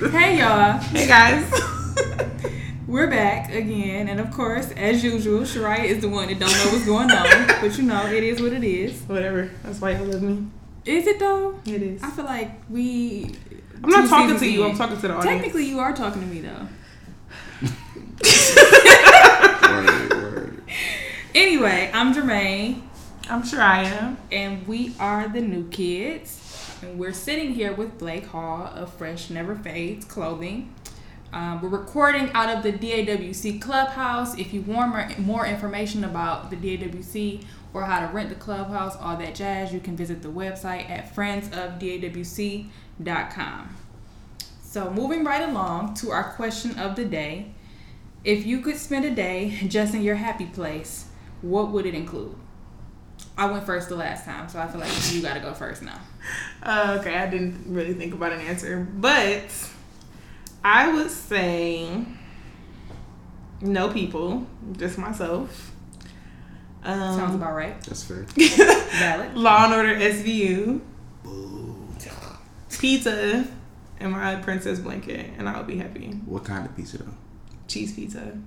Hey y'all, Hey guys. we're back again, and of course, as usual, Shyriah is the one that don't know what's going on, but you know it is what it is. Whatever. That's why you love me. Is it though? It is. I feel like we. I'm not talking to you. in. I'm talking to the audience. Technically, you are talking to me though. Word, word. Anyway, I'm Germaine, I'm am. and we are the new kids. And we're sitting here with Blake Hall of Fresh Never Fades Clothing. Um, we're recording out of the DAWC Clubhouse. If you want more, more information about the DAWC or how to rent the clubhouse, all that jazz, you can visit the website at friendsofdawc.com. So, moving right along to our question of the day if you could spend a day just in your happy place, what would it include? I went first the last time, so I feel like you gotta go first now. Uh, okay, I didn't really think about an answer, but I would say no people, just myself. Um, Sounds about right. That's fair. Valid. Law and Order SVU, pizza, and my princess blanket, and I'll be happy. What kind of pizza though? Cheese pizza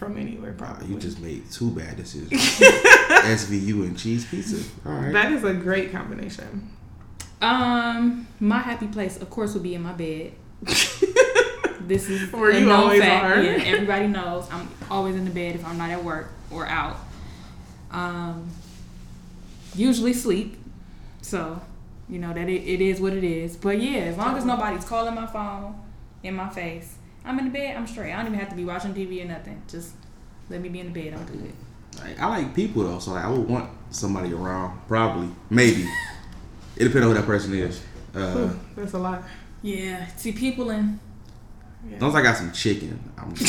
from anywhere, probably. you just made two bad decisions. SVU and cheese pizza. All right. That is a great combination. Um, my happy place, of course, would be in my bed. This is Where a you known always fact. are. Yeah, everybody knows I'm always in the bed if I'm not at work or out. Um, usually sleep. So, you know that it, it is what it is. But yeah, as long as nobody's calling my phone in my face, I'm in the bed. I'm straight. I don't even have to be watching TV or nothing. Just let me be in the bed. I'm good. Like, I like people though, so like, I would want somebody around. Probably, maybe. It depends on who that person is. Uh, Whew, That's a lot. Yeah. See, people in. as long as I got some chicken, I'm.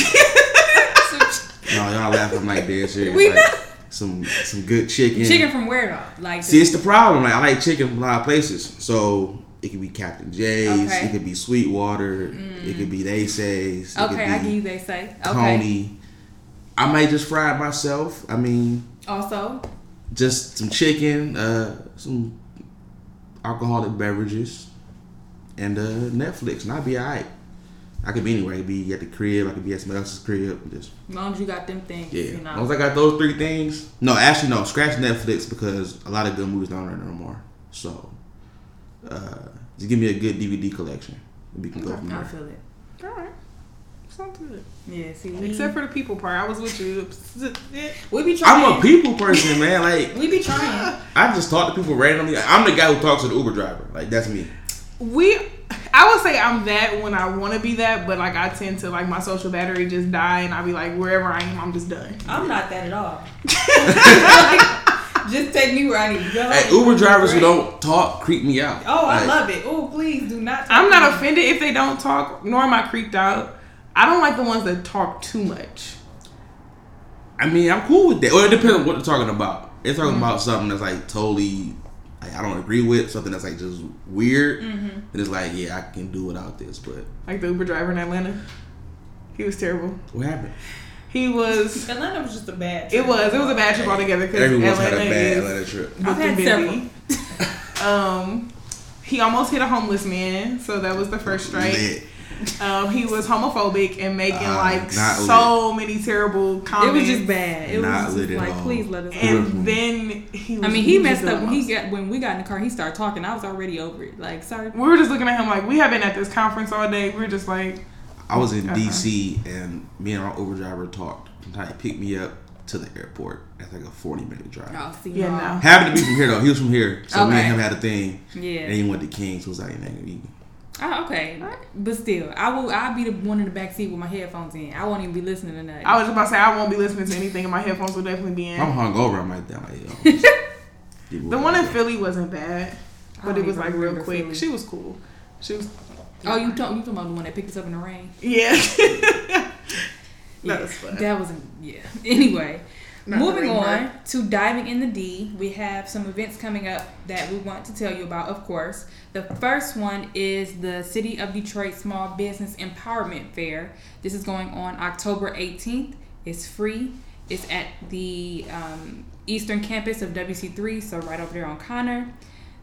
no, y'all laughing. I'm like dead serious. We like, know. Some some good chicken. Chicken from where though? Like See, it's the problem. Like I like chicken from a lot of places, so it could be Captain Jay's, Okay. it could be Sweetwater, it could be They Say's, Okay, could I give you they say. Okay. Tony. I might just fry it myself. I mean, Also, just some chicken, uh, some alcoholic beverages, and uh, Netflix, and I'd be alright. I could be anywhere. I could be at the crib. I could be at somebody else's crib. Just as long as you got them things, yeah. you As long as I got those three things. No, actually, no. Scratch Netflix because a lot of good movies don't there no more. So, uh, just give me a good DVD collection. and We can go from there. I feel it. All right. Sounds good. Yeah, see, we, Except for the people part. I was with you. we be trying. I'm a people person, man. Like we be trying. I just talk to people randomly. I'm the guy who talks to the Uber driver. Like that's me. We, I would say I'm that when I want to be that, but like I tend to like my social battery just die, and I be like wherever I am, I'm just done. I'm not that at all. Like, just take me where I need to go. Hey, Uber drivers who don't talk creep me out. Oh, I love it. Oh, please do not. talk I'm not me. offended if they don't talk, nor am I creeped out. I don't like the ones that talk too much. I mean, I'm cool with that. Or it depends on what they're talking about. They're Mm-hmm. talking about something that's like totally, like I don't agree with. Something that's like just weird. Mm-hmm. And it's like, yeah, I can do without this. But Like the Uber driver in Atlanta, he was terrible. what happened? He was. Atlanta was just a bad. It was. It was a bad trip altogether because Everyone's Atlanta had a bad Atlanta trip. I've had booking busy. um, he almost hit a homeless man, so that was the first strike. Lit. Um, he was homophobic and making Ah, like not so many terrible comments. It was just bad. It Not was lit just at like, all. please let us. know. And then he. Was, I mean, he was messed up when he got when we got in the car. He started talking. I was already over it. Like, sorry. We were just looking at him like we have been at this conference all day. We're just like, I was in Uh-huh. DC and me and our Uber driver talked. And he picked me up to the airport. That's like a 40 minute drive. Oh, see, Yeah, no. no. Happened to be from here though. He was from here, so me and him had a thing. Yeah. And he went to Kings, so it was like, man, he- Oh, okay, but still, I will. I'll be the one in the back seat with my headphones in. I won't even be listening to nothing. I was just about to say I won't be listening to anything, and my headphones will definitely be in. I'm hungover. I might like that. Like. The one in Philly wasn't bad, but it was like real quick. Philly. She was cool. She was. Oh, you talking? You talking about the one that picked us up in the rain? Yeah. that Yeah, was fun. That wasn't. Yeah. Anyway, Not moving on to diving in the D, we have some events coming up that we want to tell you about. Of course, the first one is the City of Detroit Small Business Empowerment Fair. This is going on October 18th. It's free. It's at the um, Eastern Campus of WC3, so right over there on Conner.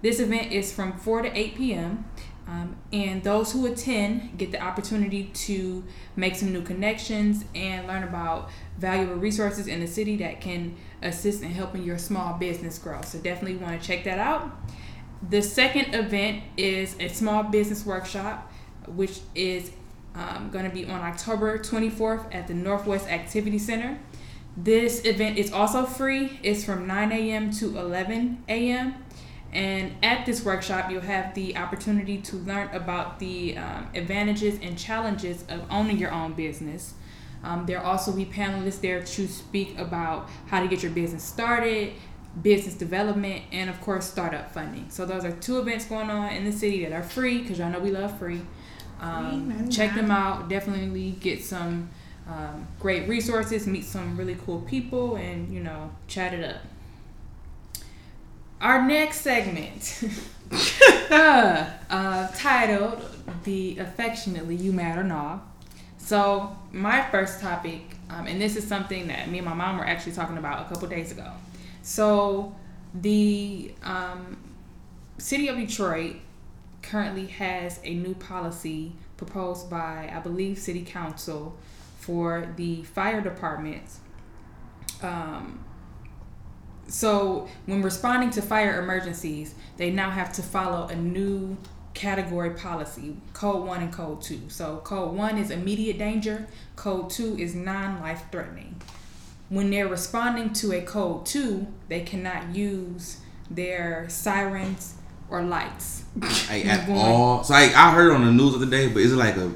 This event is from 4 to 8 p.m. Um, and those who attend get the opportunity to make some new connections and learn about valuable resources in the city that can assist in helping your small business grow. So definitely want to check that out. The second event is a small business workshop, which is um, going to be on October 24th at the Northwest Activity Center. This event is also free. It's from 9 a.m. to 11 a.m. And at this workshop, you'll have the opportunity to learn about the um, advantages and challenges of owning your own business. Um, there'll also be panelists there to speak about how to get your business started, business development, and of course, startup funding. So, those are two events going on in the city that are free because y'all know we love free. Um, check them out. Definitely get some um, great resources, meet some really cool people, and you know, chat it up. Our next segment, uh, uh, titled "The Affectionately You Matter or Nah." So, my first topic, um, and this is something that me and my mom were actually talking about a couple days ago. So, the um, city of Detroit currently has a new policy proposed by, I believe, City Council for the fire departments. Um, so when responding to fire emergencies, they now have to follow a new category policy, code 1 and code 2. So code 1 is immediate danger, code 2 is non-life threatening. When they're responding to a code 2, they cannot use their sirens or lights. Like at all. So like I heard on the news the other day, but it's like a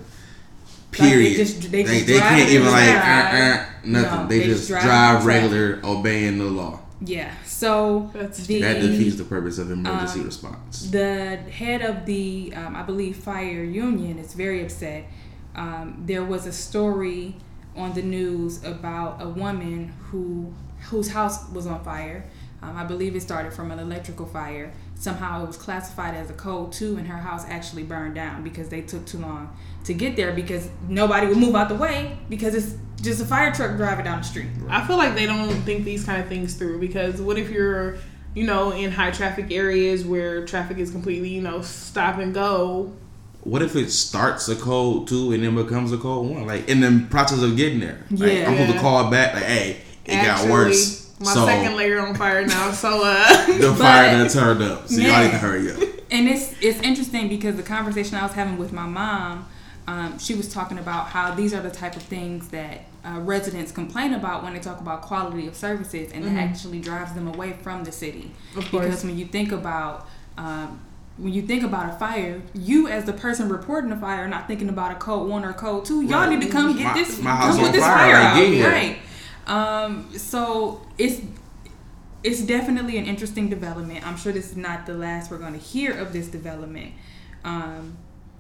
period. Like they just- they just they drive can't even like uh, uh, nothing. No, they, they just drive drive, regular, obeying the law. Yeah. So That's- the that defeats the purpose of emergency um, response. the head of the um, I believe fire union is very upset. Um, there was a story on the news about a woman who whose house was on fire. Um, I believe it started from an electrical fire. Somehow it was classified as a code two, and her house actually burned down because they took too long to get there because nobody would move out the way because it's just a fire truck driving down the street. I feel like they don't think these kind of things through because what if you're, you know, in high traffic areas where traffic is completely, you know, stop and go. What if it starts a code two and then becomes a code one? Like in the process of getting there. Like, Yeah. I'm supposed to call back like, hey, it Actually, got worse. My so second layer on fire now. So uh the fire done turned up. So y'all need to hurry up. and it's it's interesting because the conversation I was having with my mom, um, she was talking about how these are the type of things that uh, residents complain about when they talk about quality of services, and it actually drives them away from the city. Of course. Because when you think about um, when you think about a fire, you as the person reporting the fire are not thinking about a code one or code two. Y'all Right. need to come get My- this my house come get on this fire, fire out. Right. Um, so it's it's definitely an interesting development. I'm sure this is not the last we're going to hear of this development. Um,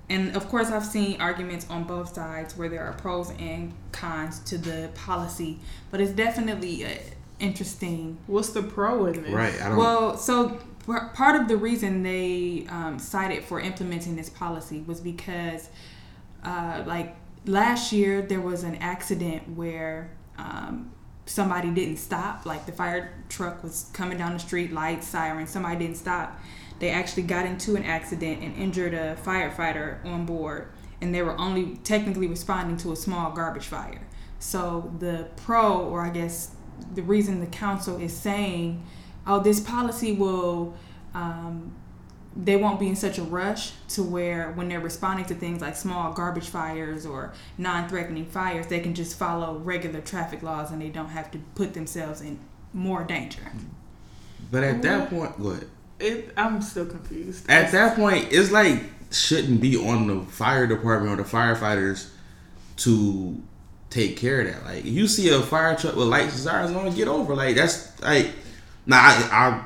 and of course, I've seen arguments on both sides where there are pros and cons to the policy, but it's definitely uh, interesting. what's the pro in this? Right. I don't Well, so p- part of the reason they um, cited for implementing this policy was because, uh, like last year, there was an accident where um, somebody didn't stop. Like the fire truck was coming down the street, lights, siren. Somebody didn't stop. They actually got into an accident and injured a firefighter on board, and they were only technically responding to a small garbage fire. So the pro, or I guess the reason the council is saying, oh, this policy will, um, they won't be in such a rush to where when they're responding to things like small garbage fires or non threatening fires, they can just follow regular traffic laws and they don't have to put themselves in more danger. But at that mm-hmm. point, what? It, I'm still confused. At that point, it's like shouldn't be on the fire department or the firefighters to take care of that. Like you see a fire truck with lights and sirens on, get over. Like that's like, nah. I, I'm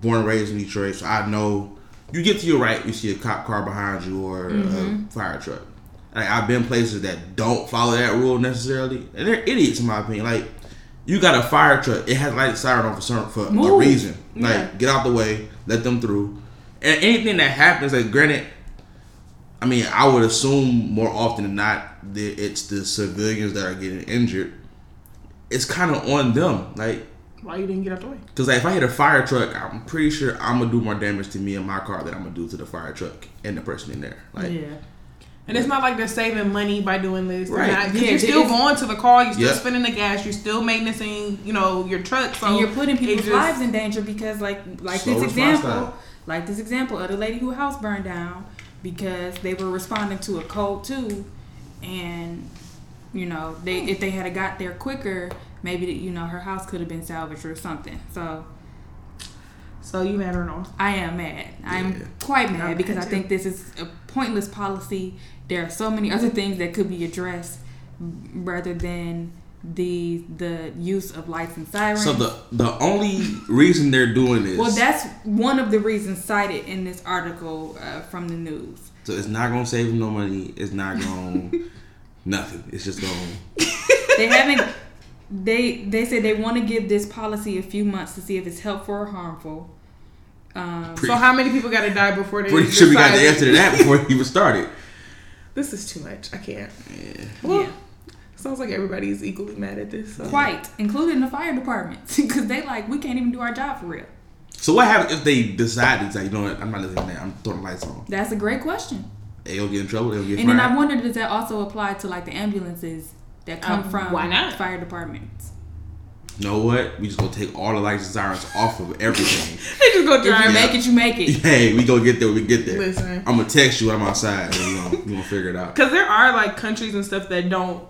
born and raised in Detroit, so I know you get to your right, you see a cop car behind you or a mm-hmm. fire truck. Like I've been places that don't follow that rule necessarily, and they're idiots in my opinion. Like you got a fire truck, it has light siren on for some for a reason. Like Yeah. get out the way, let them through. And anything that happens, like granted, I mean, I would assume more often than not that it's the civilians that are getting injured. It's kind of on them. Like why you didn't get out the way? Because like, if I hit a fire truck, I'm pretty sure I'm gonna do more damage to me and my car than I'm gonna do to the fire truck and the person in there. Like, yeah. And it's not like they're saving money by doing this. Right. not- 'cause Yeah, you're still it's- going to the car, you're still Yep. spending the gas, you're still maintaining, you know, your truck. So and you're putting people's just- lives in danger because like like Slow this example like this example of the lady who house burned down because they were responding to a code too and you know they if they had got there quicker maybe you know her house could have been salvaged or something so So you mad or not? I am mad. I'm quite mad I'm because mad I think this is a pointless policy. There are so many other things that could be addressed rather than the the use of lights and sirens. so the the only reason they're doing this, well, that's one of the reasons cited in this article uh, from the news. so it's not gonna save them no money. It's not gonna nothing. It's just gonna They haven't. They they said they want to give this policy a few months to see if it's helpful or harmful. Um, Pre- So how many people got to die before they? pretty sure we got the answer to that before it even started. This is too much. I can't. Yeah. Well, yeah, Sounds like everybody's equally mad at this. So. quite, including the fire department, because they like we can't even do our job for real. So what happens if they decide to say, you know what, I'm not listening to that. I'm throwing the lights on. That's a great question. They'll get in trouble. They'll get And then I wondered, does that also apply to like the ambulances that come Um, from why not? fire departments? You know what? We just gonna take all the lights and sirens off of everything. They just go If you drive. make it, you make it. hey, we gonna get there. We get there. Listen. I'm gonna text you when I'm outside. And we gonna, we gonna figure it out. Because there are like countries and stuff that don't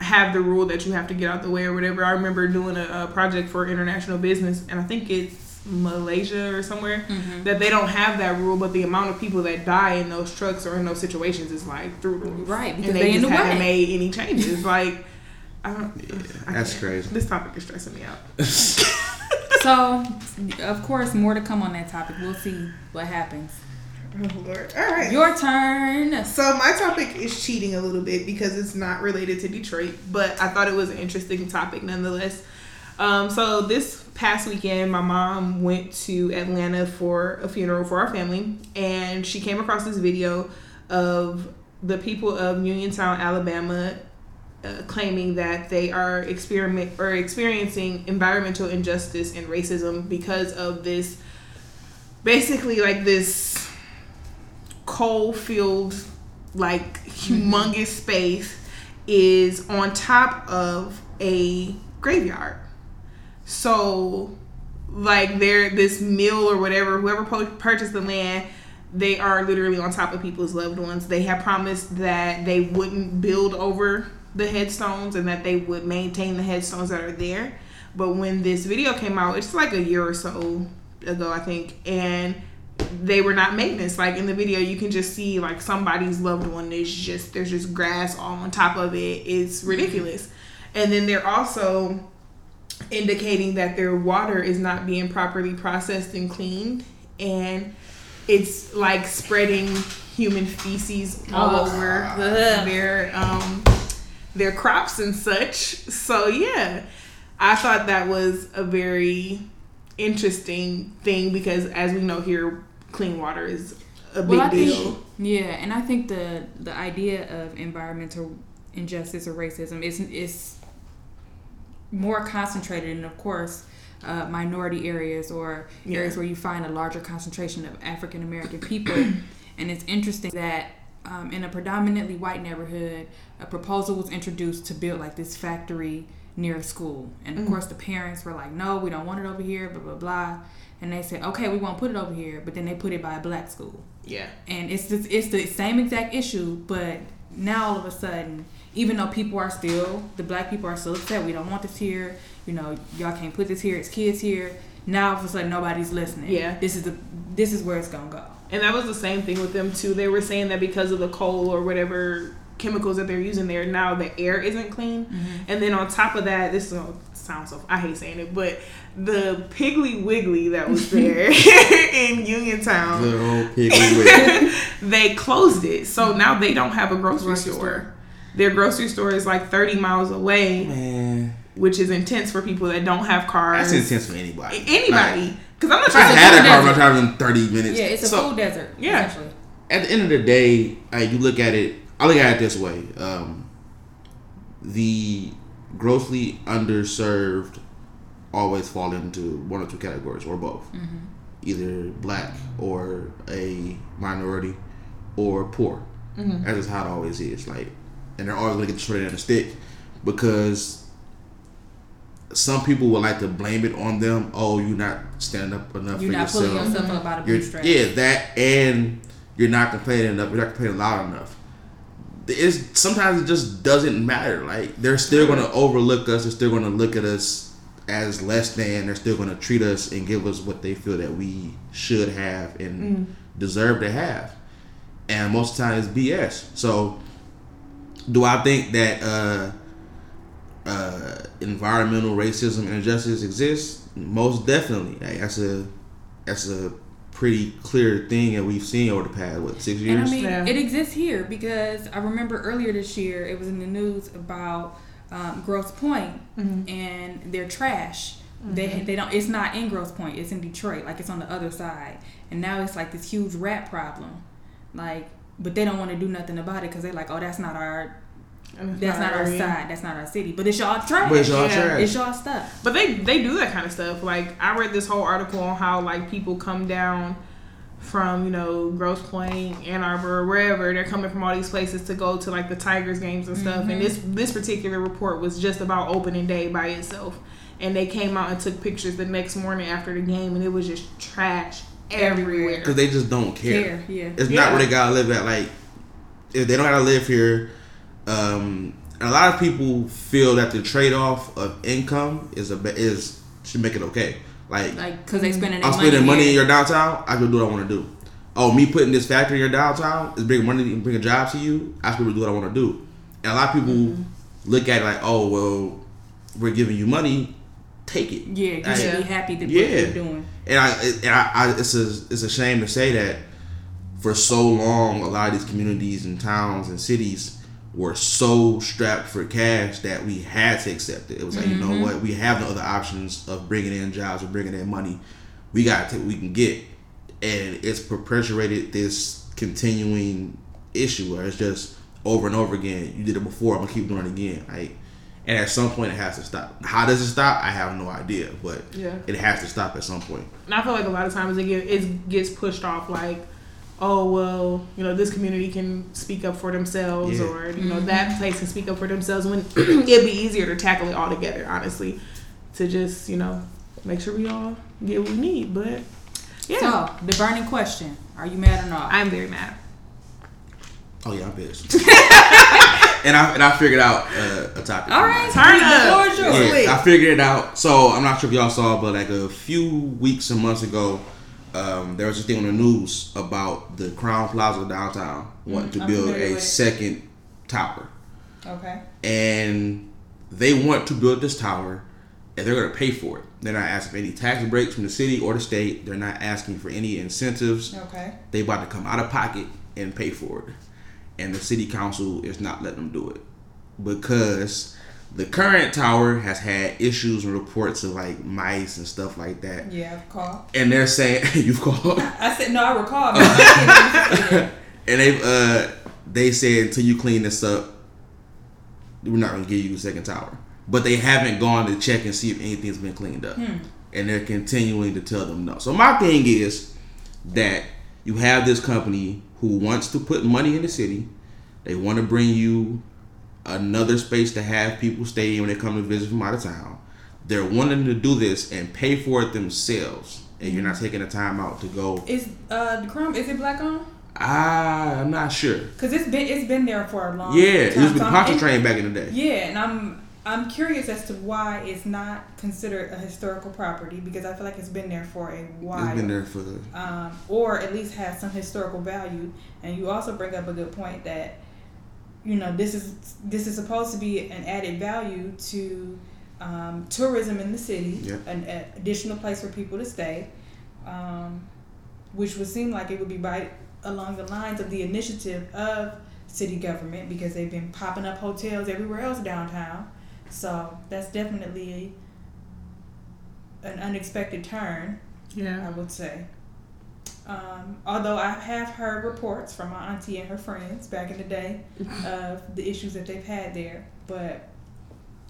have the rule that you have to get out the way or whatever. I remember doing a, a project for international business, and I think it's Malaysia or somewhere Mm-hmm. that they don't have that rule, but the amount of people that die in those trucks or in those situations is like through the roof. Right, because and they they in just the haven't way. made any changes. like, I don't. I that's can't. crazy. This topic is stressing me out. So, of course, more to come on that topic. We'll see what happens. Oh Lord! All right. Your turn. So my topic is cheating a little bit because it's not related to Detroit, but I thought it was an interesting topic nonetheless. Um, so this past weekend, my mom went to Atlanta for a funeral for our family, and she came across this video of the people of Uniontown, Alabama, uh, claiming that they are experiment or experiencing environmental injustice and racism because of this, basically like this coal field like humongous space is on top of a graveyard so like they're this mill or whatever whoever po- purchased the land they are literally on top of people's loved ones they have promised that they wouldn't build over the headstones and that they would maintain the headstones that are there but when this video came out it's like a year or so ago i think and they were not maintenance. Like in the video, you can just see like somebody's loved one is just there's just grass all on top of it. It's ridiculous. And then they're also indicating that their water is not being properly processed and cleaned, and it's like spreading human feces all Ugh. over Ugh. their um their crops and such. So yeah, I thought that was a very interesting thing because as we know here clean water is a big Well, deal think, yeah, and I think the the idea of environmental injustice or racism is is more concentrated in, of course, uh, minority areas or Yeah. areas where you find a larger concentration of African American people. and it's interesting that um, in a predominantly white neighborhood, a proposal was introduced to build like this factory near a school. And of Mm-hmm. course, the parents were like, no, we don't want it over here, blah, blah, blah. And they said, okay, we won't put it over here, but then they put it by a black school yeah and it's just, it's the same exact issue but now all of a sudden even though people are still the black people are still upset we don't want this here you know y'all can't put this here it's kids here now all of a sudden nobody's listening Yeah. this is the this is where it's gonna go and that was the same thing with them too they were saying that because of the coal or whatever chemicals that they're using there now the air isn't clean mm-hmm. and then on top of that this is gonna sound so i hate saying it but the piggly wiggly that was there in uniontown Little old piggly wiggly. they closed it. So now they don't have a grocery, Grocery store. store. Their grocery store is like 30 miles away, Man, which is intense for people that don't have cars. that's intense for anybody. Anybody. Because I'm not Like, I trying to had a car, I'm desert. driving 30 minutes. yeah it's a So, food desert Yeah. essentially At the end of the day, uh, you look at it. I look at it this way: um, the grossly underserved always fall into one or two categories or both, Mm-hmm. either black or a minority or poor. Mhm. That's just how it always is. Like, and they're always gonna get the short end of the stick because some people would like to blame it on them. Oh, you're not standing up enough You're for not pulling yourself. yourself up out of You're, bootstraps. yeah, that and you're not complaining enough. You're not complaining loud enough. It's sometimes it just doesn't matter. Like they're still gonna overlook us. They're still gonna look at us as less than. They're still gonna treat us and give us what they feel that we should have and mm. deserve to have. And most of the time it's BS. So, do I think that uh, uh, environmental racism and injustice exists? Most definitely. Like, that's a that's a pretty clear thing that we've seen over the past what six And years. I mean, Yeah. it exists here because I remember earlier this year it was in the news about um, Grosse Pointe Mm-hmm. and their trash. They they don't. It's not in Grosse Pointe. It's in Detroit. Like it's on the other side. And now it's like this huge rat problem. Like, but they don't want to do nothing about it because they're like, oh, that's not our. That's not our area. side. That's not our city. But it's y'all trash. but it's all Yeah. trash. It's y'all stuff. But they they do that kind of stuff. Like I read this whole article on how like people come down from you know Grosse Pointe, Ann Arbor, wherever they're coming from all these places to go to like the Tigers games and stuff. And mm-hmm. this this particular report was just about opening day by itself. And they came out and took pictures the next morning after the game, and it was just trash everywhere. Because they just don't care. Care, yeah. It's Yeah. not where they gotta live at. Like, if they don't gotta live here, um, and a lot of people feel that the trade off of income is a be- is should make it okay. Like, Like, because they spending I'm spending money in your downtown. I can do what I want to do. Oh, me putting this factory in your downtown is bringing money and bringing jobs to you. I should be able to do what I want to do. And a lot of people Mm-hmm. look at it like, oh, well, we're giving you money, take it. Yeah, you Like, should be happy to Yeah. what you're doing. And I, and I, I it's a it's a shame to say that for so long a lot of these communities and towns and cities were so strapped for cash that we had to accept it. It was like you know mm-hmm. what, we have no other options of bringing in jobs or bringing in money. We got to we can get, and it's perpetuated this continuing issue where it's just over and over again. You did it before, I'm gonna keep doing it again. Like, and at some point it has to stop. How does it stop? I have no idea, but Yeah. it has to stop at some point. And I feel like a lot of times it, get, it gets pushed off like, oh well, you know, this community can speak up for themselves, Yeah. or you know, mm-hmm. that place can speak up for themselves. When it'd be easier to tackle it all together, honestly, to just you know make sure we all get what we need. But yeah, So, the burning question: Are you mad or not? I'm very mad. Oh yeah, I'm pissed. and I and I figured out uh, a topic. All right, Turn the up. floor is yours. Yeah, I figured it out. So I'm not sure if y'all saw, but like a few weeks and months ago, um, there was a thing on the news about the Crowne Plaza downtown wanting to I'm build a with second tower, Okay. and they want to build this tower, and they're going to pay for it. They're not asking for any tax breaks from the city or the state. They're not asking for any incentives. Okay. They about to come out of pocket and pay for it, and the city council is not letting them do it because the current tower has had issues and reports of like mice and stuff like that. Yeah, I recall. And they're saying you've called, I said no. I recall. I and they uh they said until you clean this up, we're not gonna give you a second tower. But they haven't gone to check and see if anything's been cleaned up, and they're continuing to tell them no. So my thing is that you have this company who wants to put money in the city. They want to bring you another space to have people stay in when they come to visit from out of town. They're wanting to do this and pay for it themselves, and you're not taking the time out to go. Is uh the crumb? Is it black on? Ah, I'm not sure. Because it's been it's been there for a long time. Yeah, it time. be So the in- train back in the day. Yeah, and I'm I'm curious as to why it's not considered a historical property because I feel like it's been there for a while. It's been there for um, or at least has some historical value. And you also bring up a good point that you know this is this is supposed to be an added value to um, tourism in the city, Yep. an a additional place for people to stay, um, which would seem like it would be right along the lines of the initiative of city government because they've been popping up hotels everywhere else downtown. So that's definitely an unexpected turn. Yeah, I would say. Um, although I have heard reports from my auntie and her friends back in the day of the issues that they've had there, but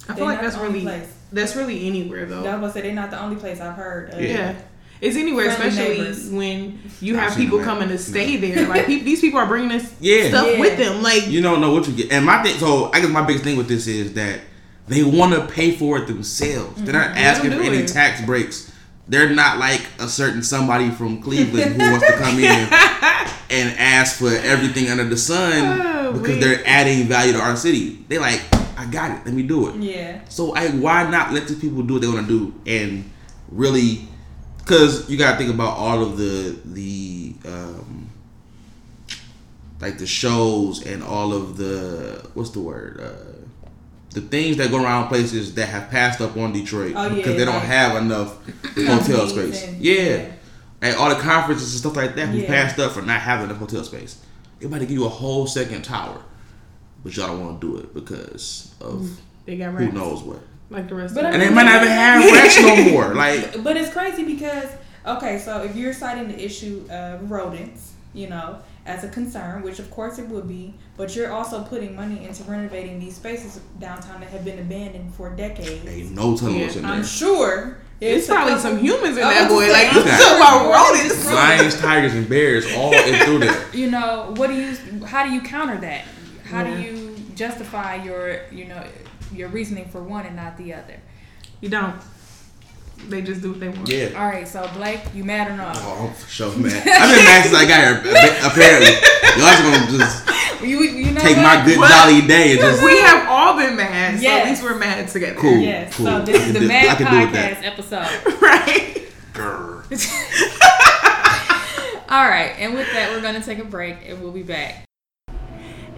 I They feel like that's the only really place. that's really anywhere though. I was gonna say they're not the only place I've heard. Of. Yeah. It's anywhere, Friendly especially neighbors. when you I've people coming to man. stay there. Like pe- these people are bringing this Yeah. stuff Yeah. with them. Like You don't know what you get. And my thing, so I guess my biggest thing with this is that they want to pay for it themselves. They're not asking do for any it. tax breaks. They're not like a certain somebody from Cleveland who wants to come in and ask for everything under the sun Oh, because they're adding value to our city. They like, I got it. Let me do it. Yeah. So I why not let these people do what they want to do and really because you got to think about all of the the um, like the shows and all of the what's the word uh, the things that go around places that have passed up on Detroit Oh, yeah, because they don't like- have enough hotel space. and- yeah. yeah. and all the conferences and stuff like that who Yeah. passed up for not having enough hotel space. They about to give you a whole second tower, but y'all don't want to do it because of mm, they got who knows what. Like the rest But of I And they might not even have rats no more. Like, But it's crazy because okay, so if you're citing the issue of rodents, you know, as a concern, which of course it would be, but you're also putting money into renovating these spaces downtown that have been abandoned for decades. ain't no telling Yeah, what's in I'm there. sure It's a probably couple- some humans in I that boy. Like saying, you I'm talk sure about rodents. rodents. Lions, tigers, and bears all in through there. You know, what do you? How do you counter that? How Yeah. do you justify your, you know, your reasoning for one and not the other? You don't. They just do what they want. Yeah. All right, so Blake, you mad or not? Oh, I'm for sure, man. I've been mad since I got here. Apparently, y'all just gonna just You, you know take what? my good What? jolly day and just We have all been mad, so at least we're mad together. Cool. Yes. Cool. So this is the Mad I can do with that. Podcast episode. right? grr. All right, and with that, we're gonna take a break, and we'll be back.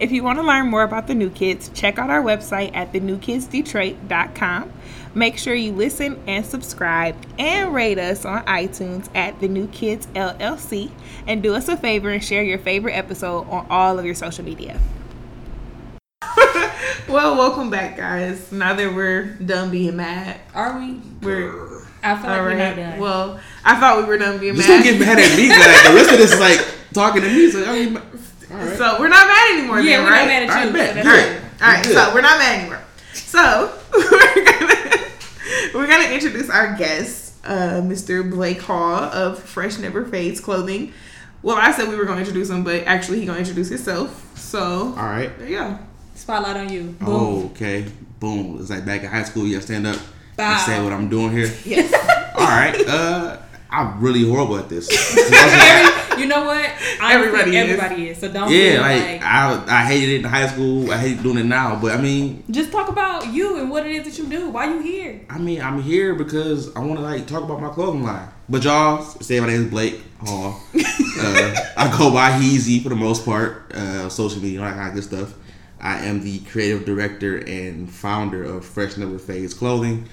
If you want to learn more about the New Kids, check out our website at thenewkidsdetroit.com. Make sure you listen and subscribe and rate us on iTunes at The New Kids LLC. And do us a favor and share your favorite episode on all of your social media. well, welcome back, guys. Now that we're done being mad, Are we? we're I feel like all we're not done. Well, I thought we were done being Just mad. don't get mad at me. Like the rest of this is like talking to me. It's like, I mean, all right. So we're not mad anymore, yeah, then, we're right? not mad at you. right, so bet. that's Good. good. All right, Good. so we're not mad anymore. So we're gonna we're gonna introduce our guest, uh, Mr. Blake Hall of Fresh Never Fades Clothing. Well, I said we were gonna introduce him, but actually he gonna introduce himself. So All right. there you go. Spotlight on you. Boom. Oh, okay. Boom. It's like back in high school. You stand up Bow. and say what I'm doing here. Yes. All right. Uh, I'm really horrible at this. You know what? Honestly, Everybody is. everybody is. So don't yeah, like, like, I I hated it in high school. I hate doing it now. But I mean, just talk about you and what it is that you do. Why you here? I mean, I'm here because I want to like talk about my clothing line. But y'all, say my name is Blake Hall. uh, I go by Heezy for the most part, uh, social media, all that kind of good stuff. I am the creative director and founder of Fresh Never Fades Clothing,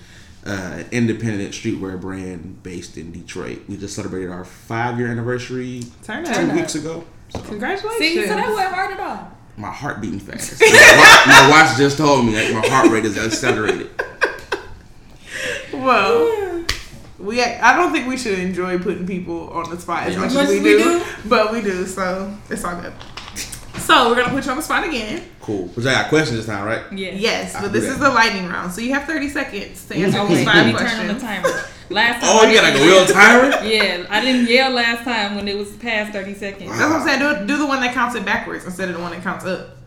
uh, independent streetwear brand based in Detroit. We just celebrated our five year anniversary Turn two up. weeks ago. So Congratulations. See, so that wasn't hard at all. my heart beating fast. my, watch, my watch just told me like my heart rate is accelerated. well, we I don't think we should enjoy putting people on the spot as Yeah. much As as we we do, do. but we do. So it's all good. So we're gonna put you on the spot again. Cool. But I got questions this time, right? Yeah. Yes, I'll but this that. is the lightning round, so you have 30 seconds to answer Oh these let five me turn on the questions. timer. Last oh, time. Oh, I you got like a real timer? Yeah, I didn't yell last time when it was past thirty seconds. That's what I'm saying. Do, do the one that counts it backwards instead of the one that counts up.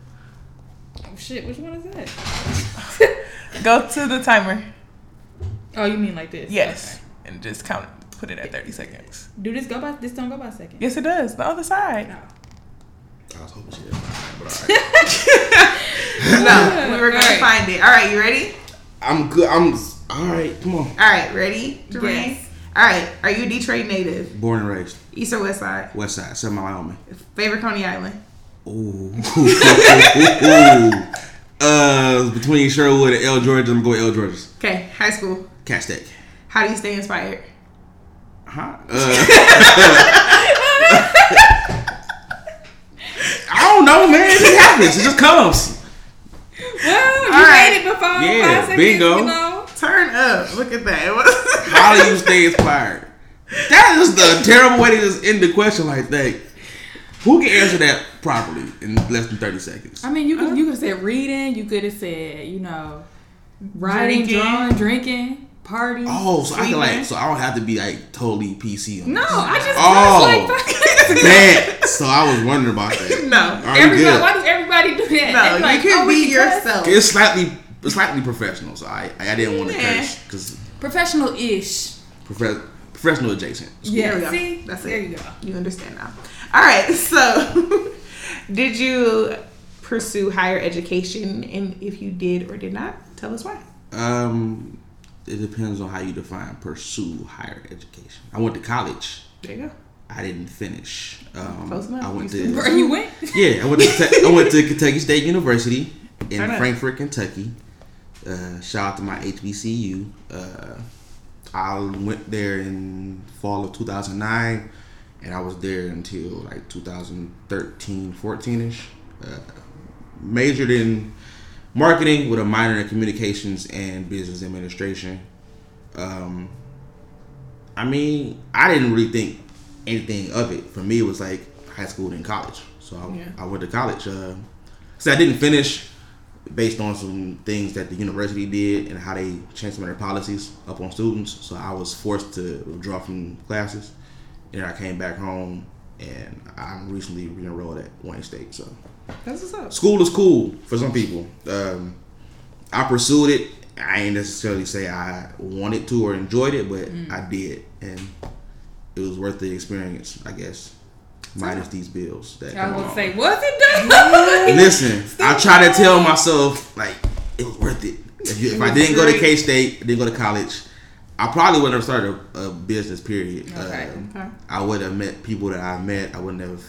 Oh shit, which one is that? Go to the timer. Oh, you mean like this? Yes, and just count it. Put it at 30 seconds. Do this go by? This don't go by seconds. Yes, it does. The other side. Oh. I was hoping she didn't. But all right. No, we were gonna Alright. find it. All right, you ready? I'm good. I'm all right. Come on. All right, ready, Germaine? Yes. All right, are you a Detroit native? Born and raised East or West Side? West Side, Seven Mile, Wyoming. Favorite Coney Island? Ooh. uh, between Sherwood and L Georgia, I'm going L Georgia's. Okay, high school. Cass Tech. How do you stay inspired? Huh? Uh, I don't know, man. It just happens. It just comes. Well, you All right. made it before Yeah, five seconds. bingo. You know. Turn up. Look at that. How do you stay inspired? That is the terrible way to just end the question like that. Who can answer that properly in less than 30 seconds? I mean, you could you could have said reading. You could have said you know Writing, Drinking. drawing, drinking, partying. Oh, so I can like, so I don't have to be like totally PC. On No, this. I just Oh. dressed like fucking. Bad. So I was wondering about that. No. Are Everybody, why does everybody do that? No, They you like, can oh, be cuss? yourself. It's slightly, it's slightly professional. So I, I didn't want to Yeah. curse because Professional-ish. prof- professional adjacent. There Yeah. we go. See, That's there it. you go. You understand now. All right. So, did you pursue higher education? And if you did or did not, tell us why. Um, it depends on how you define pursue higher education. I went to college. There you go. I didn't finish. Um, Close enough. I went You to Where you went? yeah. I went to Kentucky, I went to Kentucky State University in up. Frankfort, Kentucky. Uh, shout out to my HBCU. Uh, I went there in fall of 2009, and I was there until like 2013, 14 ish. Uh, majored in marketing with a minor in communications and business administration. Um, I mean, I didn't really think anything of it. For me, it was like high school and college. So I, Yeah. I went to college. Uh, so I didn't finish based on some things that the university did and how they changed some of their policies up on students. So I was forced to withdraw from classes. And I came back home and I'm recently re-enrolled at Wayne State. So That's what's up. school is cool for some people. Um, I pursued it. I ain't necessarily say I wanted to or enjoyed it, but I did, and it was worth the experience, I guess. Minus these bills that I was say, was it done? Listen, I try to tell myself like it was worth it. If, you, if I didn't go to. K State, didn't go to college, I probably wouldn't have started a, a business. Period. Okay. Um, Okay. I would have met people that I've met. I wouldn't have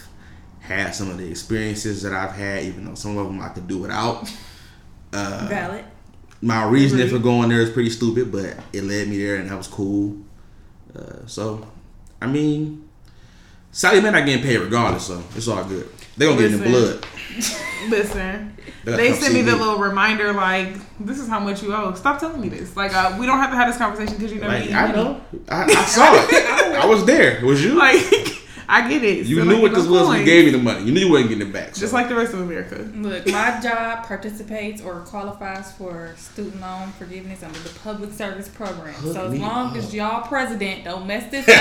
had some of the experiences that I've had, even though some of them I could do without. Uh, Valid. my reasoning Agreed. for going there is pretty stupid, but it led me there, and that was cool. Uh, so, I mean, Sallie Mae not getting paid regardless, so it's all good. They gonna get in the blood. Listen, they send me the little reminder like, "This is how much you owe." Stop telling me this. Like, uh, we don't have to have this conversation because you never. Like I know, I, I saw it. I was there. Was you? Like, I get it. you So, knew like, what this was. We coins. gave you the money. You knew you wasn't getting it back. So. Just like the rest of America. Look, my job participates or qualifies for student loan forgiveness under the public service program. Hook so as long up. as y'all president don't mess this up,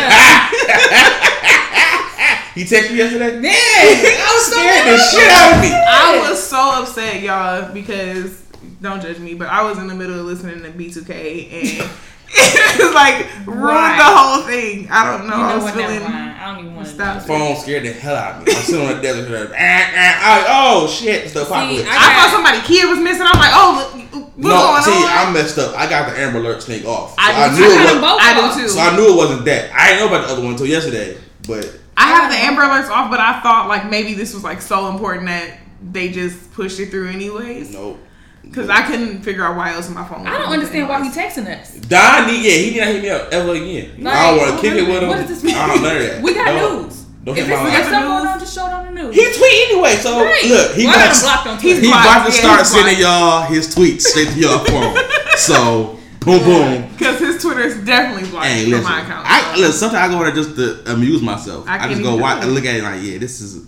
he texted me yesterday. man, I was so Scared the shit out of me. I was so upset, y'all, because don't judge me, but I was in the middle of listening to B2K and it was like ruined Right. the whole thing. I don't know. You I was what? Never feeling. mind. I don't even want to. Stop. Phone scared the hell out of me. I'm sitting on the desk and ah, ah, ah, oh shit, it's the apocalypse. I I thought somebody kid was missing. I'm like, oh, what's no, going see, on? I messed up. I got the Amber Alert snake off. So I I, do knew too. it wasn't. both I do too. So I knew it wasn't that. I didn't know about the other one until yesterday. But I have the Amber Alerts off, but I thought like maybe this was like so important that they just pushed it through anyways. no. Because I couldn't figure out why else my phone. I don't understand why he texting us. Don, need, yeah, he did not hit me up ever again. Like, I don't want to kick it with him. What does this mean? I don't know that. We got No. news. Don't if hit it's my got line. something going on, just show it on the news. He tweet anyway, so Right. look, he Well, I about, blocked on he's Twitter. he blocked. about to Yeah, start he's sending blocked. y'all his tweets straight to your phone. So boom, boom. Because his Twitter is definitely blocked Hey, from listen. my account. I so. listen. Sometimes I go there just to amuse myself. I I, just go watch it. and look at it like, yeah, this is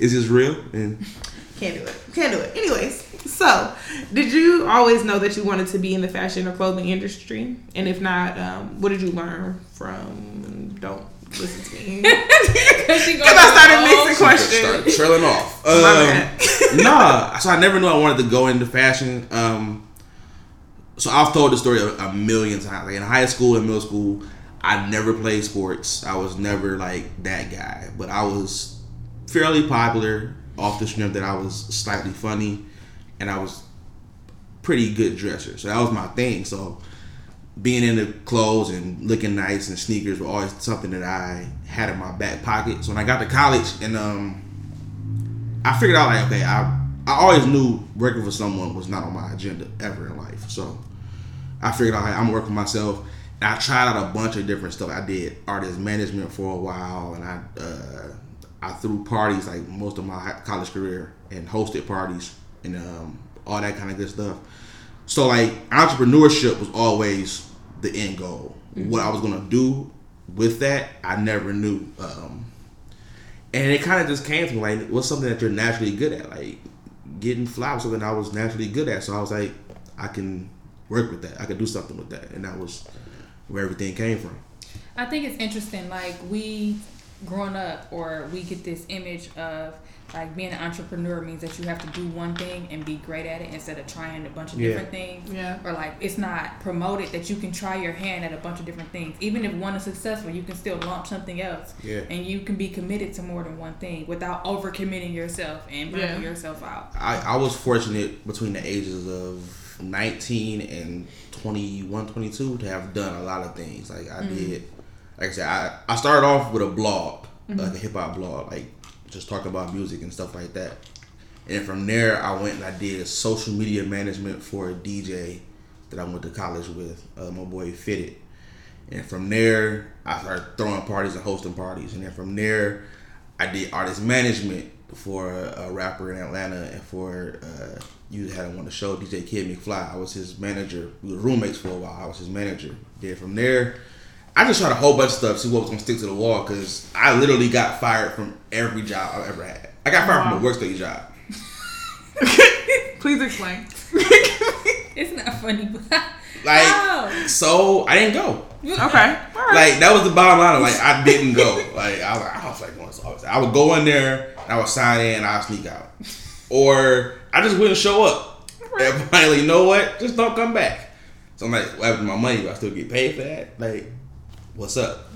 is this real? And Can't do it. Can't do it. Anyways, so did you always know that you wanted to be in the fashion or clothing industry? And if not, um, what did you learn from? Don't listen to me. Because Because I started mixing start questions. trailing off. My Um, bad. nah, so I never knew I wanted to go into fashion. Um, so I've told the story a, a million times. Like in high school and middle school, I never played sports. I was never like that guy, but I was fairly popular off the strength that I was slightly funny, and I was pretty good dresser. So that was my thing. So being into clothes and looking nice and sneakers were always something that I had in my back pocket. So when I got to college and um I figured out like okay, I I always knew working for someone was not on my agenda ever in life. So I figured out like, I'm working myself. And I tried out a bunch of different stuff. I did artist management for a while, and I uh, I threw parties like most of my college career and hosted parties and um, all that kind of good stuff. So like entrepreneurship was always the end goal. What I was gonna do with that, I never knew. Um, and it kind of just came to me like, what's something that you're naturally good at? Like getting fly was something I was naturally good at. So I was like, I can work with that. I could do something with that, and that was where everything came from. I think it's interesting. Like we growing up, or we get this image of like being an entrepreneur means that you have to do one thing and be great at it instead of trying a bunch of Yeah. different things. Yeah. Or like it's not promoted that you can try your hand at a bunch of different things. Even if one is successful, you can still launch something else. Yeah. And you can be committed to more than one thing without overcommitting yourself and burning Yeah. yourself out. I, I was fortunate between the ages of 19 and 21, 22 to have done a lot of things. Like I mm-hmm. did, like I said, I, I started off with a blog, mm-hmm. like a hip hop blog, like just talking about music and stuff like that. And from there, I went and I did social media management for a DJ that I went to college with, uh, my boy Fitted. And from there, I started throwing parties and hosting parties. And then from there, I did artist management for a, a rapper in Atlanta and for uh, you had him on the show, DJ Kid McFly. I was his manager. We were roommates for a while. I was his manager. Then from there, I just tried a whole bunch of stuff, to see what was gonna stick to the wall, because I literally got fired from every job I've ever had. I got fired from a workstation job. Please explain. It's not funny, but Like, Oh. so I didn't go. Okay. All right. Like that was the bottom line. Like I didn't go. Like I was like, I was like going to office. I would go in there, and I would sign in, and I would sneak out, or I just wouldn't show up. And finally, you know what? Just don't come back. So I'm like, what happened to my money? Do I still get paid for that? Like, what's up?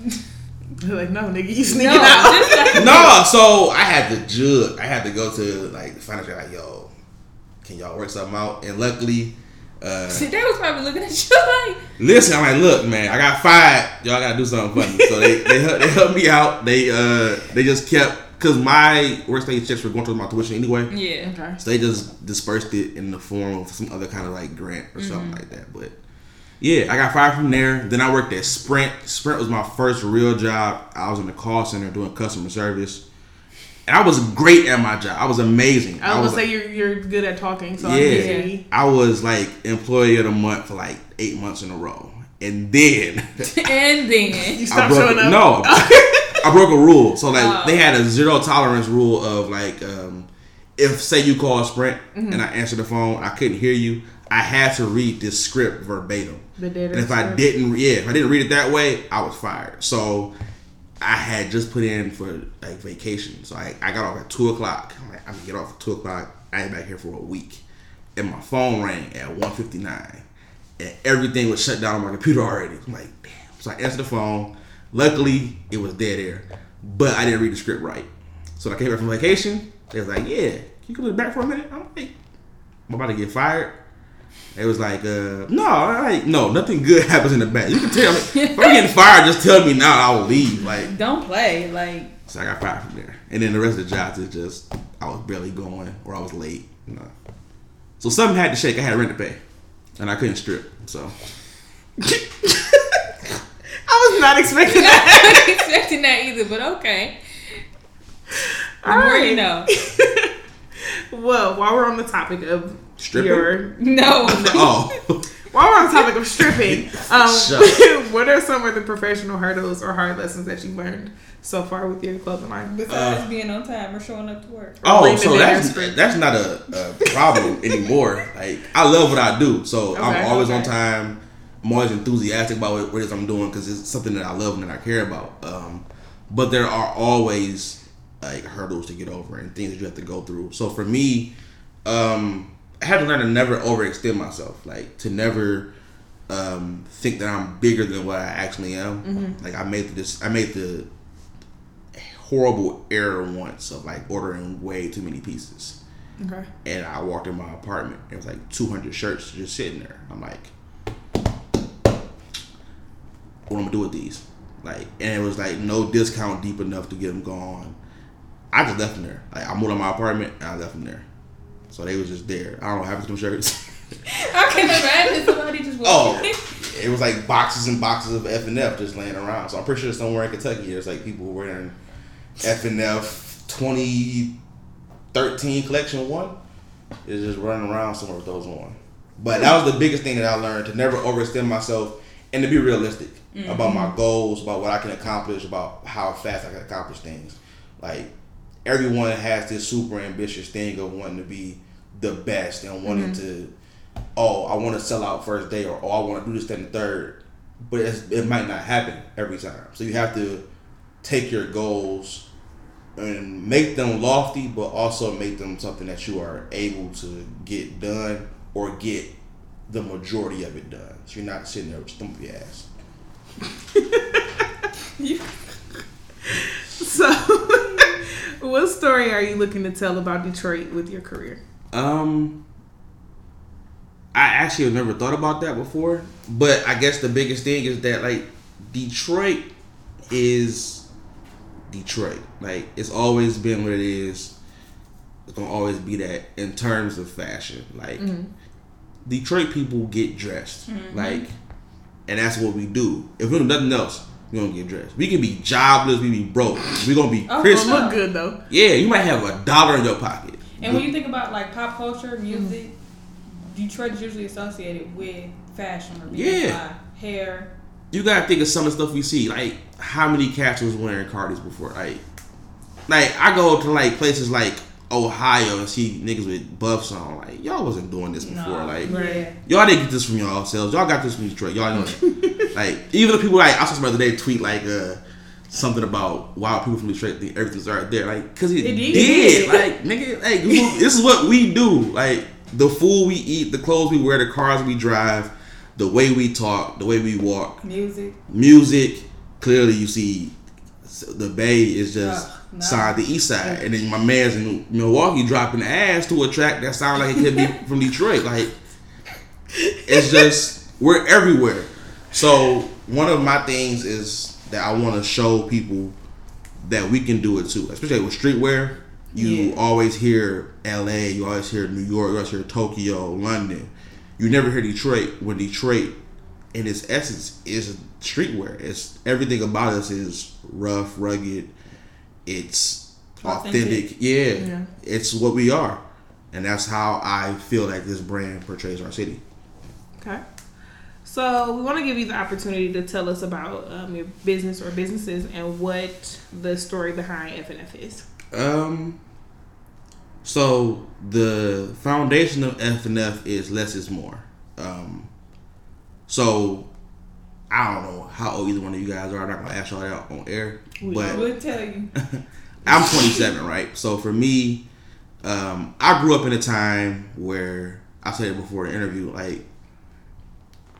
They're like, no, nigga, you sneaking no, out. no, so I had to judge. I had to go to like the financial like, yo, can y'all work something out? And luckily, uh, See, they was probably looking at you like, Listen, I'm like, look, man, I got fired. Y'all gotta do something for me. So they they, hel- they helped me out. They uh they just kept because my workstation checks were going towards my tuition anyway. yeah. Okay. So they just dispersed it in the form of some other kind of like grant or something like that. But yeah, I got fired from there. Then I worked at Sprint. Sprint was my first real job. I was in the call center doing customer service. And I was great at my job. I was amazing. I was was gonna say you're you're good at talking, so I'm yeah. I was like employee of the month for like eight months in a row, and then And then You I stop broke showing up. no, I broke a rule. So like Oh. they had a zero tolerance rule of like um, if say you call Sprint Mm-hmm. and I answer the phone, I couldn't hear you. I had to read this script verbatim. And if I didn't, yeah, if I didn't read it that way, I was fired. So I had just put in for like vacation. So I, I got off at two o'clock. I'm like, I'm gonna get off at two o'clock. I ain't back here for a week. And my phone rang at 159. And everything was shut down on my computer already. I'm like, damn. So I answered the phone. Luckily, it was dead air. But I didn't read the script right. So when I came back from vacation, they was like, yeah, can you come back for a minute? I'm like, I'm about to get fired. It was like, uh, no, like, no, nothing good happens in the back. You can tell me. if I'm getting fired, just tell me now. I will leave. Like, don't play. Like so I got fired from there. And then the rest of the jobs is just I was barely going or I was late. You know. So something had to shake. I had rent to pay, and I couldn't strip. So I was not expecting I that. wasn't expecting that either, but okay. The All more you know. well, while we're on the topic of Stripping? your No. oh, While we're on the topic of stripping, um, what are some of the professional hurdles or hard lessons that you've learned so far with your clothing line? Besides being on time or showing up to work. oh, so that's that's not a, a problem anymore. Like I love what I do, so Okay, I'm always on time. I'm always enthusiastic about what, what it is I'm doing because it's something that I love and that I care about. Um, but there are always like hurdles to get over and things that you have to go through. So for me, um, I had to learn to never overextend myself, like to never um, think that I'm bigger than what I actually am. Like I made this, I made the horrible error once of like ordering way too many pieces Okay. and I walked in my apartment. It was like 200 shirts just sitting there. I'm like, what am I gonna do with these? Like, and it was like no discount deep enough to get them gone. I just left them there. Like, I moved on my apartment and I left them there. So they was just there. I don't know what happened to them shirts. I can imagine somebody just oh, it was like boxes and boxes of F and F just laying around. So I'm pretty sure somewhere in Kentucky, there's like people wearing F and F 2013 collection one is just running around somewhere with those on. But that was the biggest thing that I learned to never overextend myself and to be realistic about mm-hmm. my goals, about what I can accomplish, about how fast I can accomplish things. Like everyone has this super ambitious thing of wanting to be the best and wanting mm-hmm. to oh, I want to sell out first day, or oh, I want to do this, then the third. But it's, it might not happen every time. So you have to take your goals and make them lofty, but also make them something that you are able to get done or get the majority of it done. So you're not sitting there with your ass. So, what story are you looking to tell about Detroit with your career? Um, I actually have never thought about that before, but I guess the biggest thing is that like Detroit is Detroit. Like it's always been what it is. It's gonna always be that in terms of fashion. Like Detroit people get dressed, like, and that's what we do. If we do nothing else, we don't get dressed. We can be jobless, we be broke. We gonna be Oh, Christian. well, Look good though. Yeah, you might have a dollar in your pocket. And when you think about like pop culture, music, Detroit is usually associated with fashion or being Yeah. hair. you gotta think of some of the stuff we see. Like how many cats was wearing Cardis before? Like, like I go to like places like Ohio and see niggas with buffs on. Like y'all wasn't doing this before. No, Like yeah. y'all didn't get this from y'all selves. Y'all got this from Detroit. Y'all know that. like even the people like I saw somebody the other day tweet like uh something about why people from Detroit think everything's right there. Like cause it, It did. did. Like nigga, like this is what we do. Like the food we eat, the clothes we wear, the cars we drive, the way we talk, the way we walk Music. music. Clearly, you see the Bay is just Ugh, no. side the East Side, and then my man's in Milwaukee dropping ass to a track that sounds like it could be from Detroit. Like it's just we're everywhere. So one of my things is that I want to show people that we can do it too, especially with streetwear. You Yeah. always hear L.A., you always hear New York, you always hear Tokyo, London. You never hear Detroit. When Detroit, in its essence, is streetwear. It's everything about us is rough, rugged. It's authentic. Authentic. Yeah, Yeah. it's what we are, and that's how I feel like this brand portrays our city. Okay. So we want to give you the opportunity to tell us about um, your business or businesses and what the story behind FNF is. Um. So the foundation of FNF is less is more. Um. So I don't know how old either one of you guys are. I'm not gonna ask y'all that on air, but We'll tell you. I'm 27, right? So for me, um, I grew up in a time where I said it before the interview, like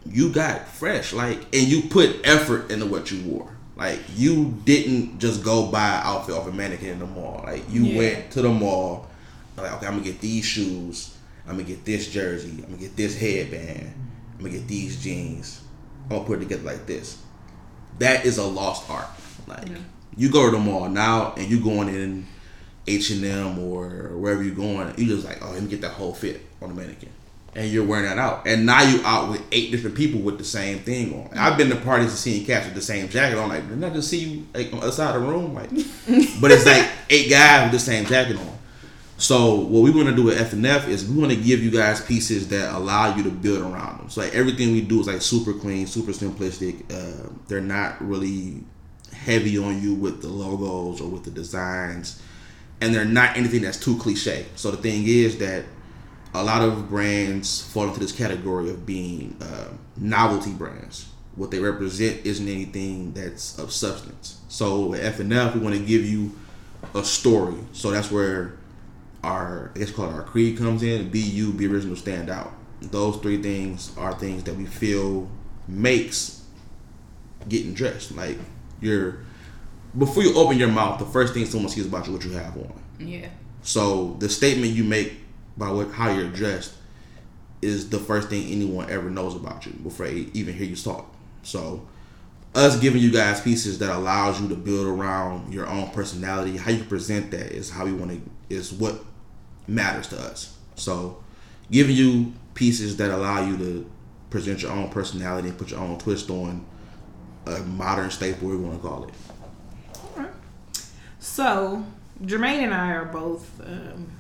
you got fresh, like, and you put effort into what you wore. Like you didn't just go buy an outfit off a mannequin in the mall. Like you Yeah. went to the mall, like okay, I'm gonna get these shoes, I'm gonna get this jersey, I'm gonna get this headband, I'm gonna get these jeans. I'm gonna put it together like this. That is a lost art. Like you go to the mall now and you going in H and M or wherever you're going, you just like, oh, let me get that whole fit on the mannequin, and you're wearing that out, and now you out with eight different people with the same thing on. I've been to parties and seen cats with the same jacket on. Like, didn't I just see you like on the side of the room? Like, but it's like eight guys with the same jacket on. So what we want to do with FNF is we want to give you guys pieces that allow you to build around them. So like everything we do is like super clean, super simplistic. Uh, they're not really heavy on you with the logos or with the designs, and they're not anything that's too cliche. So the thing is that a lot of brands fall into this category of being uh, novelty brands. What they represent isn't anything that's of substance. So at FNF, we want to give you a story. So that's where our I guess call our creed comes in. Be you, be original, stand out. Those three things are things that we feel makes getting dressed. Like you're before you open your mouth, the first thing someone sees about you what you have on. Yeah. So the statement you make by what how you're dressed is the first thing anyone ever knows about you before they even hear you talk. So us giving you guys pieces that allows you to build around your own personality, how you present that is how we want to is what matters to us. So giving you pieces that allow you to present your own personality and put your own twist on a modern staple, we want to call it. So Germaine and I are both um,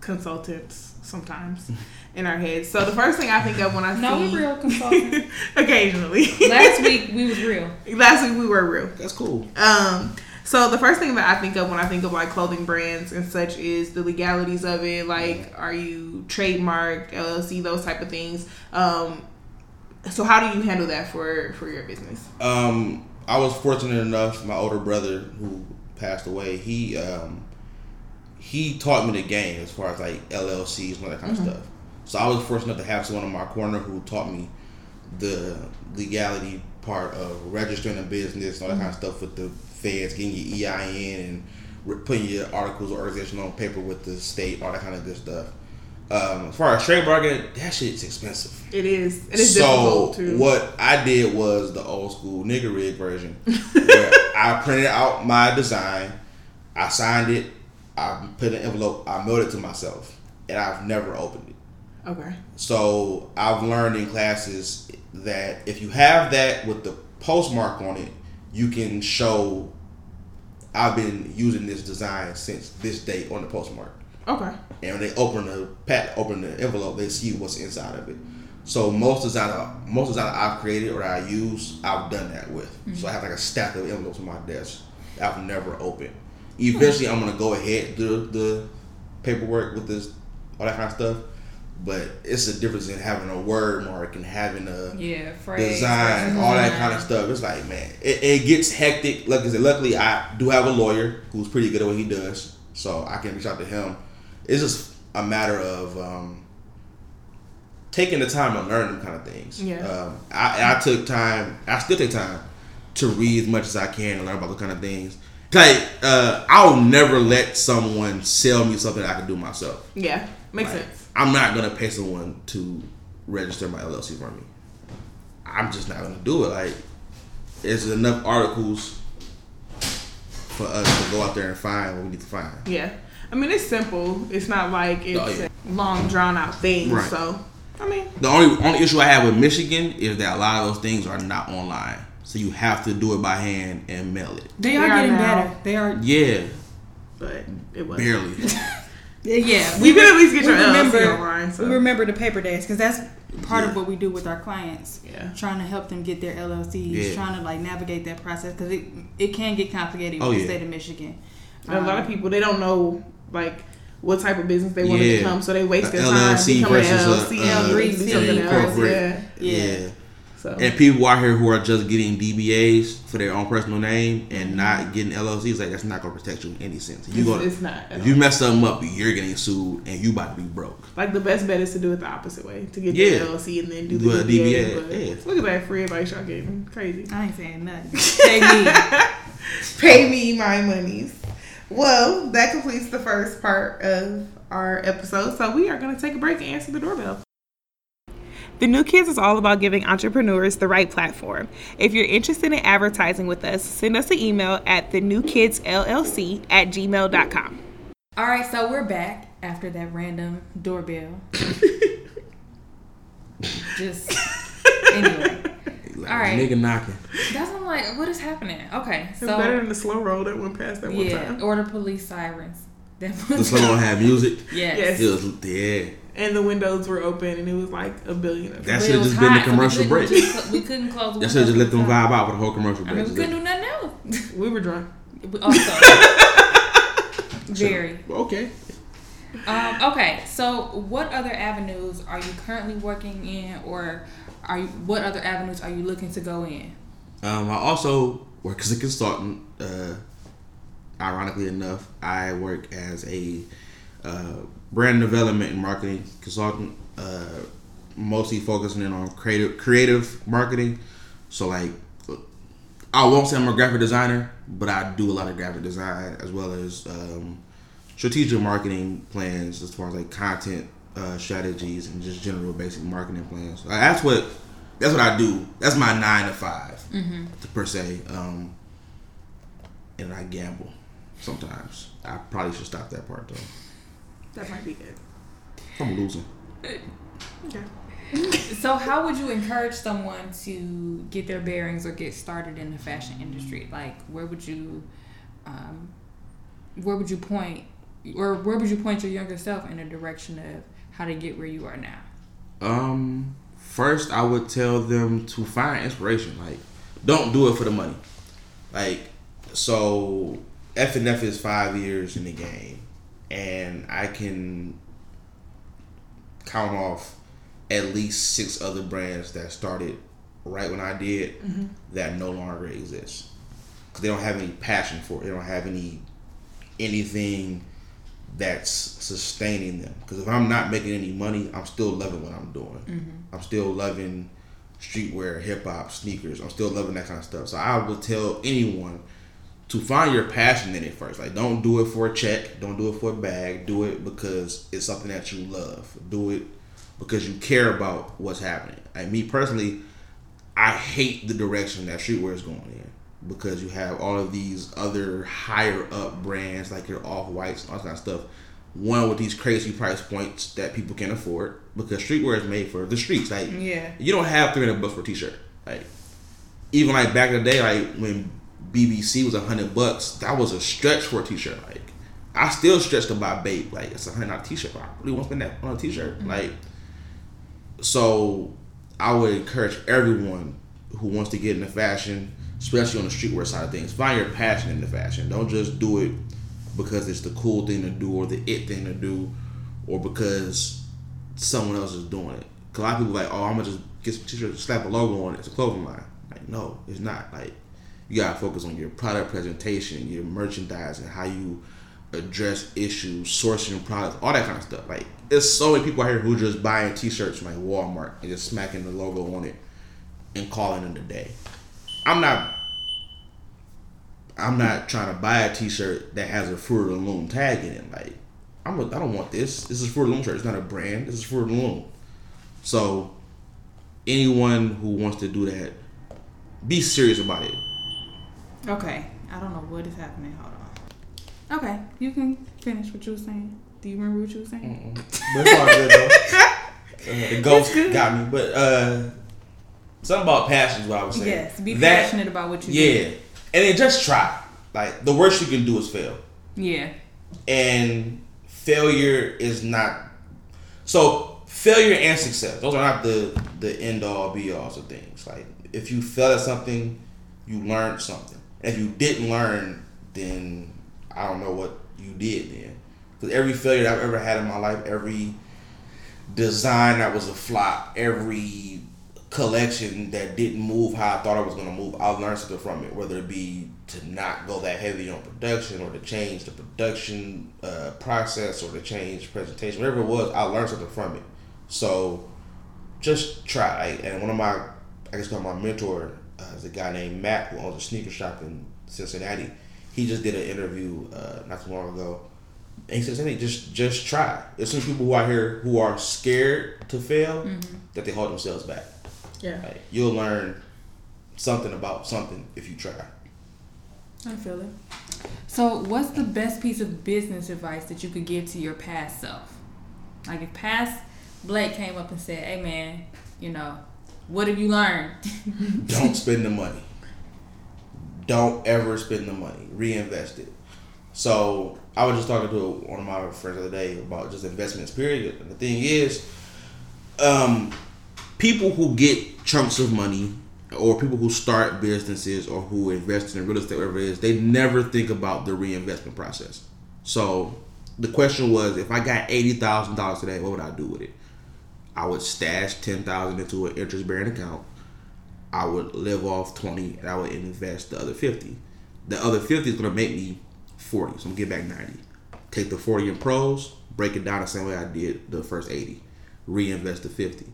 consultants sometimes in our heads. So the first thing I think of when I No, see we're real consultants. occasionally. Last week we was real. Last week we were real. That's cool. Um, So the first thing that I think of when I think of like clothing brands and such is the legalities of it. Like, are you trademarked, LLC, those type of things. Um, so how do you handle that for for your business? Um, I was fortunate enough. My older brother, who passed away, he um, he taught me the game as far as like LLCs and all that kind of stuff. So I was fortunate enough to have someone in my corner who taught me the legality part of registering a business and all that kind of stuff with the feds, getting your EIN and putting your articles or organization on paper with the state, all that kind of good stuff. Um, as far as trade trademarking, that shit's expensive. It is. It is so what I did was the old school nigga rig version, where I printed out my design, I signed it, I put an envelope, I mailed it to myself, and I've never opened it. Okay. So I've learned in classes that if you have that with the postmark on it, you can show I've been using this design since this date on the postmark. Okay. And when they open the pack, open the envelope, they see what's inside of it. So most design, most design I've created or I use, I've done that with. So I have like a stack of envelopes on my desk. I've never opened. Eventually, I'm gonna go ahead do the paperwork with this, all that kind of stuff. But it's a difference in having a word mark and having a Yeah, phrase, design, all that kind of stuff. It's like, man, it, it gets hectic. Like I said, luckily I do have a lawyer who's pretty good at what he does, so I can reach out to him. It's just a matter of um, taking the time to learn them kind of things. Yeah. Um, I, I took time. I still take time to read as much as I can and learn about those kind of things. Like, uh, I'll never let someone sell me something I can do myself. Yeah. Makes Like, sense. I'm not gonna pay someone to register my LLC for me. I'm just not gonna do it. Like, there's enough articles for us to go out there and find what we need to find. Yeah. I mean, it's simple. It's not like oh, it's Oh, yeah. a long, drawn out thing. Right. So, I mean, The only only issue I have with Michigan is that a lot of those things are not online, so you have to do it by hand and mail it. They are They are getting now. better. They are. Yeah, but it was. barely. Yeah, You can at least get we your remember, LLC online. So. We remember the paper days because that's part Yeah. of what we do with our clients. Yeah. Trying to help them get their LLCs, Yeah. trying to like navigate that process because it it can get complicated Oh, with yeah. the state of Michigan. And a lot of Um, people they don't know like what type of business they want to Yeah. become, so they waste A their time LLC becoming an versus a, LLC uh, and do C something else. corporate. Yeah. Yeah. Yeah. So And people out here who are just getting DBAs for their own personal name and mm-hmm. not getting LLCs, like that's not gonna protect you in any sense. You it's, gonna, it's not. at if you mess something up, you're getting sued and you about to be broke. Like the best bet is to do it the opposite way to get Yeah. the LLC and then do Do the a DBA. DBA, but yeah. Look at that free advice y'all getting crazy. I ain't saying nothing. Pay me. Pay me my monies. Well, that completes the first part of our episode. So we are going to take a break and answer the doorbell. The New Kids is all about giving entrepreneurs the right platform. If you're interested in advertising with us, send us an email at the new kids llc at gmail.com. All right, so we're back after that random doorbell. Just anyway, Like, All right. nigga knocking. that's I'm like, what is happening? Okay, It's so better than the slow roll that went past that one yeah, time. order police sirens. That The was song don't have music. yes. Yes. It was yeah. And the windows were open and it was like a billion of That But should it have was just been the hot, so we commercial break. just we couldn't close. the That should have just let them windows. vibe out for the whole commercial I break. mean, we couldn't do nothing else. We were drunk. Also, very. okay. Um, okay, so what other avenues are you currently working in, or are you? What other avenues are you looking to go in? Um, I also work as a consultant. Uh, ironically enough, I work as a uh, brand development and marketing consultant, uh, mostly focusing in on creative creative marketing. So like, I won't say I'm a graphic designer, but I do a lot of graphic design as well as um, strategic marketing plans as far as like content uh, strategies and just general basic marketing plans. That's what that's what I do. That's my nine to 5 per se. Um, and I gamble sometimes. I probably should stop that part though. That might be good. I'm losing. Okay. So, how would you encourage someone to get their bearings or get started in the fashion industry? Like, where would you, um, where would you point, or where would you point your younger self in the direction of how to get where you are now? Um, first I would tell them to find inspiration. Like, don't do it for the money. Like, so F and F is five years in the game, and I can count off at least six other brands that started right when I did mm-hmm. that no longer exist because they don't have any passion for it. They don't have any anything that's sustaining them. Because if I'm not making any money, I'm still loving what I'm doing. Mm-hmm. I'm still loving streetwear, hip hop, sneakers. I'm still loving that kind of stuff. So I would tell anyone to find your passion in it first. Like, don't do it for a check. Don't do it for a bag. Do it because it's something that you love. Do it because you care about what's happening. Like me personally, I hate the direction that streetwear is going in because you have all of these other higher up brands like your off whites and all that kind of stuff. One with these crazy price points that people can afford because streetwear is made for the streets. Like Yeah. you don't have three hundred bucks for a t-shirt. Like even like back in the day, like when BBC was a hundred bucks, that was a stretch for a t-shirt. Like I still stretch to buy Bape. Like it's a hundred dollar t-shirt. I really want to spend that on a t-shirt. Mm-hmm. Like so, I would encourage everyone who wants to get into fashion, especially on the streetwear side of things, find your passion in the fashion. Don't just do it because it's the cool thing to do or the it thing to do, or because someone else is doing it. Cause a lot of people like, oh, I'm gonna just get some t-shirt, slap a logo on it. It's a clothing line. Like, no, it's not. Like, you gotta focus on your product presentation, your merchandising, how you address issues, sourcing products, all that kind of stuff. Like, there's so many people out here who just buying t-shirts from like Walmart and just smacking the logo on it and calling it a day. I'm not. I'm not trying to buy a T-shirt that has a Fruit of the Loom tag in it. Like, I'm. A, I don't want this. This is Fruit of the Loom shirt. It's not a brand. This is Fruit of the Loom. So, anyone who wants to do that, be serious about it. Okay. I don't know what is happening. Hold on. Okay. You can finish what you were saying. Do you remember what you were saying? But it's all good though. Uh, the ghost got me, but uh, something about passion is what I was saying. Yes. Be That- passionate about what you Yeah, do. Yeah. And then just try. Like the worst you can do is fail. Yeah. and failure is not so failure and success those are not the the end all be alls of things like if you fail at something you learned something if you didn't learn then i don't know what you did then. Because every failure that i've ever had in my life every design that was a flop every collection that didn't move how i thought it was going to move i learned something from it. Whether it be to not go that heavy on production or to change the production uh, process or to change presentation whatever it was i learned something from it. So just try. And one of my i guess my mentor uh, is a guy named matt who owns a sneaker shop in cincinnati he just did an interview uh, not too long ago and he says, "Hey, just just try." There's some people who out here who are scared to fail that they hold themselves back. Yeah. Like, you'll learn something about something if you try. I feel it. So, what's the best piece of business advice that you could give to your past self? Like, if past Blake came up and said, "Hey, man, you know, what have you learned?" Don't spend the money. Don't ever spend the money. Reinvest it. So I was just talking to one of my friends the other day about just investments. Period. And the thing is, um, people who get chunks of money, or people who start businesses, or who invest in real estate, whatever it is, they never think about the reinvestment process. So the question was, if I got eighty thousand dollars today, what would I do with it? I would stash ten thousand into an interest bearing account. I would live off twenty, and I would invest the other fifty. The other fifty is gonna make me forty, so I'm gonna get back ninety. Take the forty in pros, break it down the same way I did the first eighty, reinvest the fifty,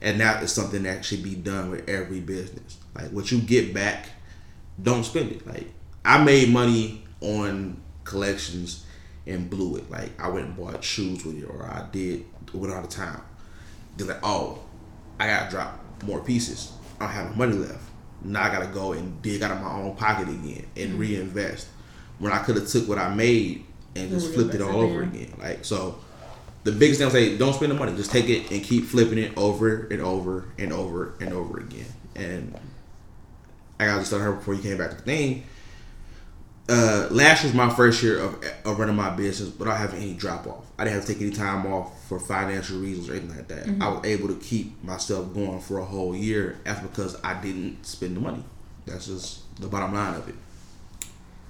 and that is something that should be done with every business. Like what you get back, don't spend it. Like I made money on collections and blew it. Like I went and bought shoes with it, or I did went out of town. They're like, oh, I gotta drop more pieces. I don't have no money left. Now I gotta go and dig out of my own pocket again and reinvest. When I could have took what I made and just flipped it all over again. Like so, the biggest thing I say, don't spend the money. Just take it and keep flipping it over and over and over and over again. And I got to tell her before you came back to the thing. Uh, last was my first year of, of running my business without having any drop off. I didn't have to take any time off for financial reasons or anything like that. I was able to keep myself going for a whole year. That's because I didn't spend the money. That's just the bottom line of it.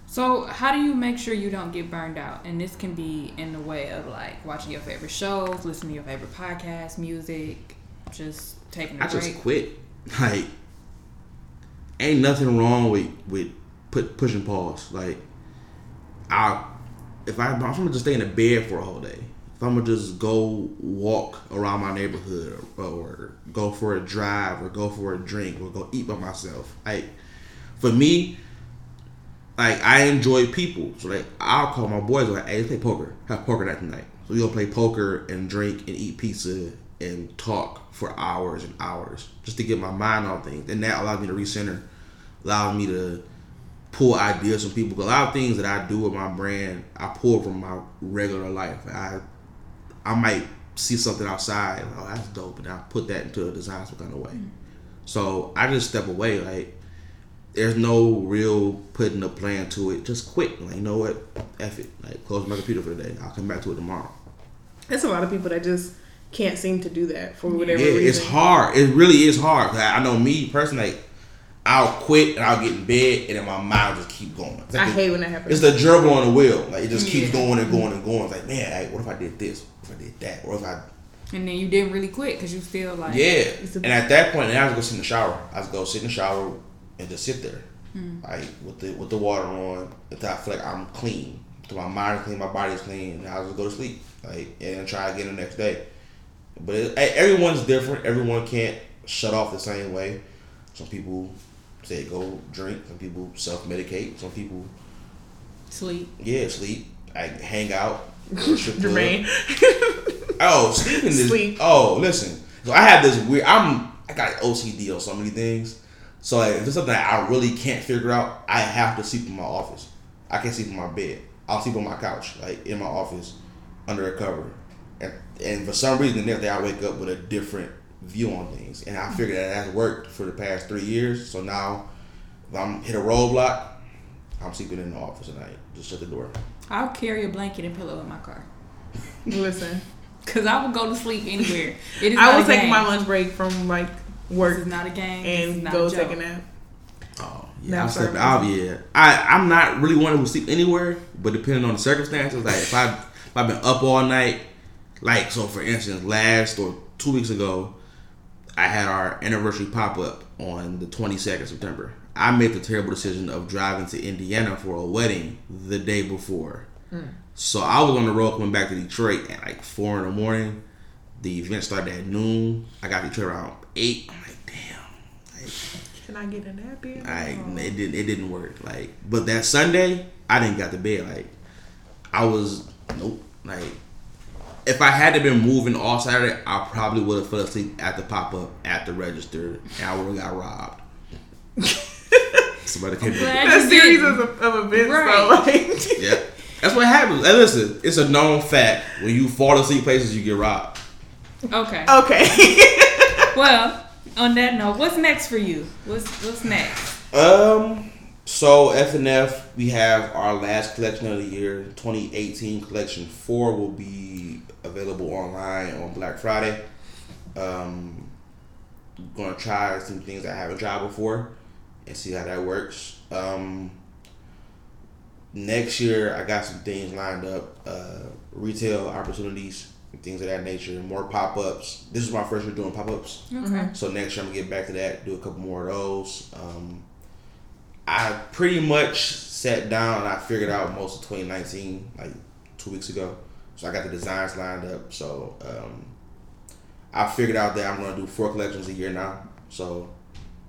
So, how do you make sure you don't get burned out? And this can be in the way of like watching your favorite shows, listening to your favorite podcasts, music, just taking a I break. just quit. Like, ain't nothing wrong with with put pushing pause. Like, I if I if I'm gonna just stay in the bed for a whole day, if I'm gonna just go walk around my neighborhood or, or go for a drive or go for a drink or go eat by myself, like for me. Like I enjoy people, so like I'll call my boys like, "Hey, let's play poker. Have poker night tonight." So we gonna play poker and drink and eat pizza and talk for hours and hours just to get my mind on things, and that allows me to recenter, allows me to pull ideas from people. a lot of things that I do with my brand, I pull from my regular life. I I might see something outside, oh that's dope, and I put that into a design some kind of way. So I just step away. Like there's no real putting a plan to it. Just quit. Like you know what? F it. Like close my computer for the day. I'll come back to it tomorrow. There's a lot of people that just can't seem to do that for whatever Yeah, reason. it's hard. It really is hard. I I know me personally. Like, I'll quit and I'll get in bed and then my mind will just keep going. It's like I the- hate when that happens. It's the gerbil on the wheel. Like it just keeps going and going and going. It's like man, like, what if I did this? What if I did that? Or if I and then you didn't really quit because you still like yeah. It's a- And at that point, then I just go sit in the shower. I just go sit in the shower and just sit there, Hmm. like with the with the water on until I feel like I'm clean. Until my mind is clean, my body is clean, and I just go to sleep. Like and try again the next day. But it, everyone's different. Everyone can't shut off the same way. Some people say go drink. Some people self medicate. Some people sleep. yeah sleep. I hang out. go to strip club. Germaine. Oh, sleeping is. Sleep. Oh, listen. So I have this weird. I'm. I got OCD on so many things. So like, if it's something that I really can't figure out, I have to sleep in my office. I can't sleep in my bed. I'll sleep on my couch, like in my office, under a cover. And, and for some reason, the next day I wake up with a different view on things. And I hmm. figured that has worked for the past three years. So now, if I'm hit a roadblock, I'm sleeping in the office tonight. Just shut the door. I'll carry a blanket and pillow in my car Listen, because I will go to sleep anywhere. It is I not will take my lunch break from like This work is not a game. This is and not go a joke. take a nap. Oh, yeah. I'm service. stepping out. Yeah, I I'm not really one who sleep anywhere, but depending on the circumstances, like if I if I've been up all night, like so for instance, last or two weeks ago, I had our anniversary pop up on the 22nd September. I made the terrible decision of driving to Indiana for a wedding the day before. Hmm. So I was on the road coming back to Detroit at like four in the morning. The event started at noon. I got to Detroit around eight. I'm like, damn. Like, Can I get a nap in? Oh. it didn't it didn't work. Like but that Sunday I didn't got to bed. Like I was nope. Like if I had to been moving all Saturday, I probably would have fell asleep at the pop up at the register and I would have got robbed. Somebody came. glad That series didn't. of, of events, Right. though. Like, Yeah, that's what happens. And listen, it's a known fact when you fall asleep places, you get robbed. Okay. okay. Well, on that note, what's next for you? What's what's next? Um. So F and F, we have our last collection of the year, 2018 collection four will be available online on Black Friday. Um, gonna try some things I haven't tried before and see how that works. Um, next year I got some things lined up, uh, retail opportunities and things of that nature, more pop ups. This is my first year doing pop ups. Okay. So next year I'm gonna get back to that, do a couple more of those. Um, I pretty much sat down and I figured out most of 2019 like two weeks ago. So I got the designs lined up. So um, I figured out that I'm gonna do four collections a year now. So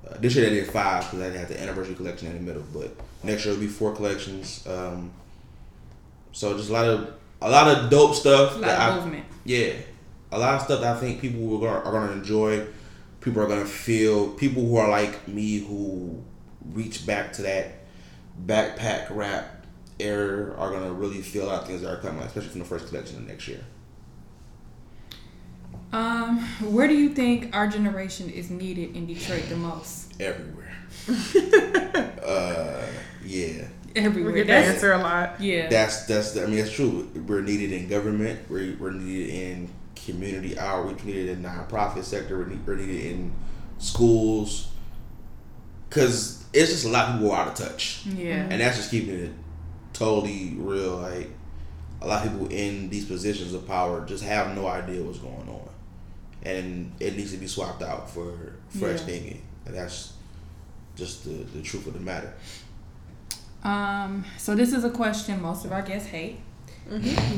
uh, this year I did five because I had the anniversary collection in the middle. But next year it'll be four collections. Um, so just a lot of a lot of dope stuff. A that lot I- of movement. yeah, a lot of stuff that I think people gonna, are going to enjoy. People are going to feel. People who are like me who reach back to that backpack rap era are going to really feel a lot of things that are coming, especially from the first collection of next year. Um, where do you think our generation is needed in Detroit the most? Everywhere. uh, yeah, We Everywhere. get that That's, answer a lot. yeah. that's that's. I mean, that's true. We're needed in government. We're, we're needed in community outreach. We're needed in nonprofit sector. We're, need, we're needed in schools. Cause it's just a lot of people are out of touch. yeah. and that's just keeping it totally real. Like a lot of people in these positions of power just have no idea what's going on, and it needs to be swapped out for fresh Yeah. thinking. And that's just the the truth of the matter. Um, so this is a question most of our guests hate.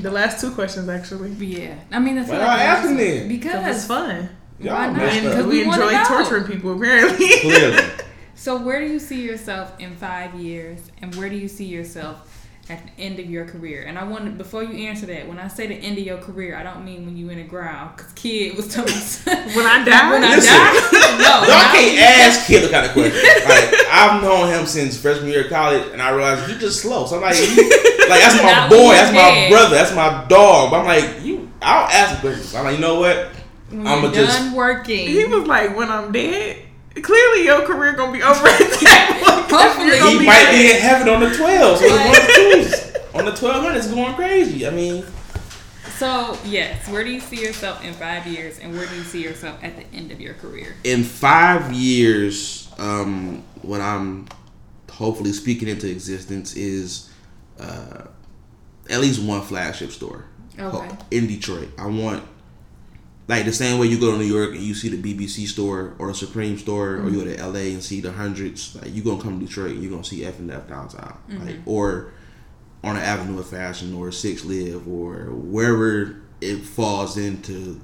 The last two questions actually. Yeah, I mean, I feel Why like y'all the asking last- Because because it's fun. Why Y'all not? messed And up. Because we we enjoy torturing people apparently. Clearly. So where do you see yourself in five years, and where do you see yourself at the end of your career? And I want before you answer that, when I say the end of your career, I don't mean when you in a ground, because kid was telling me when I die, when I Listen. die. No, Y'all can't when you- ask Kid the kind of question. Like I've known him since freshman year of college, and I realized he just slow. So I'm like, he- like that's my Not when boy, you're that's my dead. brother, that's my dog. But I'm like, you, I don't ask him questions. I'm like, you know what? When I'ma you're just- done working. he was like, "When I'm dead, clearly your career gonna be over at that point. 'cause Hopefully. He be might dead. be in heaven on the 12. So Right. one. On the 1200, it's going crazy. I mean, So yes, where do you see yourself in five years, and where do you see yourself at the end of your career? in five years, um, what I'm hopefully speaking into existence is uh, at least one flagship store Okay. in Detroit. I want like the same way you go to New York and you see the BBC store or the Supreme store, or you go to LA and see the hundreds. Like you gonna come to Detroit and you are gonna see F and F downtown, mm-hmm. like or on the Avenue of Fashion or Six Live or wherever it falls into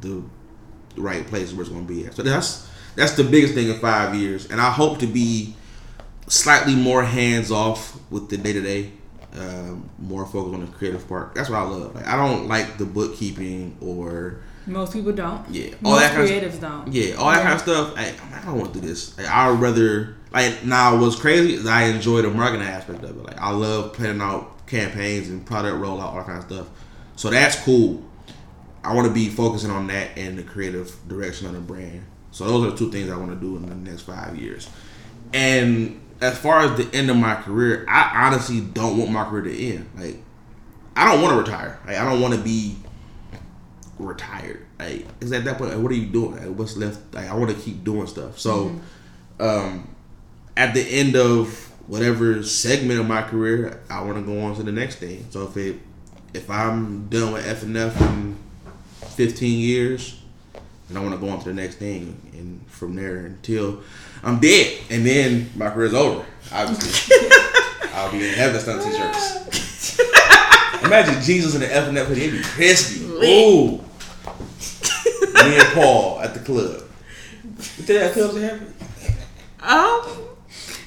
the right place where it's gonna be at. So that's that's the biggest thing in five years, and I hope to be slightly more hands off with the day to day, um, more focused on the creative part. That's what I love. Like I don't like the bookkeeping or Most people don't. yeah, all Most that kind of creatives don't. yeah, all that kind of stuff. I, I don't want to do this. Like, I would rather like now. What's crazy is I enjoy the marketing aspect of it. Like I love planning out campaigns and product rollout, all that kind of stuff. So that's cool. I want to be focusing on that and the creative direction of the brand. So those are two things I want to do in the next five years. And as far as the end of my career, I honestly don't want my career to end. Like I don't want to retire. Like I don't want to be retired. Like, is at that point, like, what are you doing? Like, what's left? Like, I want to keep doing stuff. So, um, at the end of whatever segment of my career, I want to go on to the next thing. So if it, if I'm done with F and F in 15 years, then I want to go on to the next thing, and from there until I'm dead, and then my career's over. Obviously, I'll be in heaven selling t-shirts. Imagine Jesus in the F and F, he'd be pissed. Ooh. Me and Paul at the club. You think that club's in heaven? Um,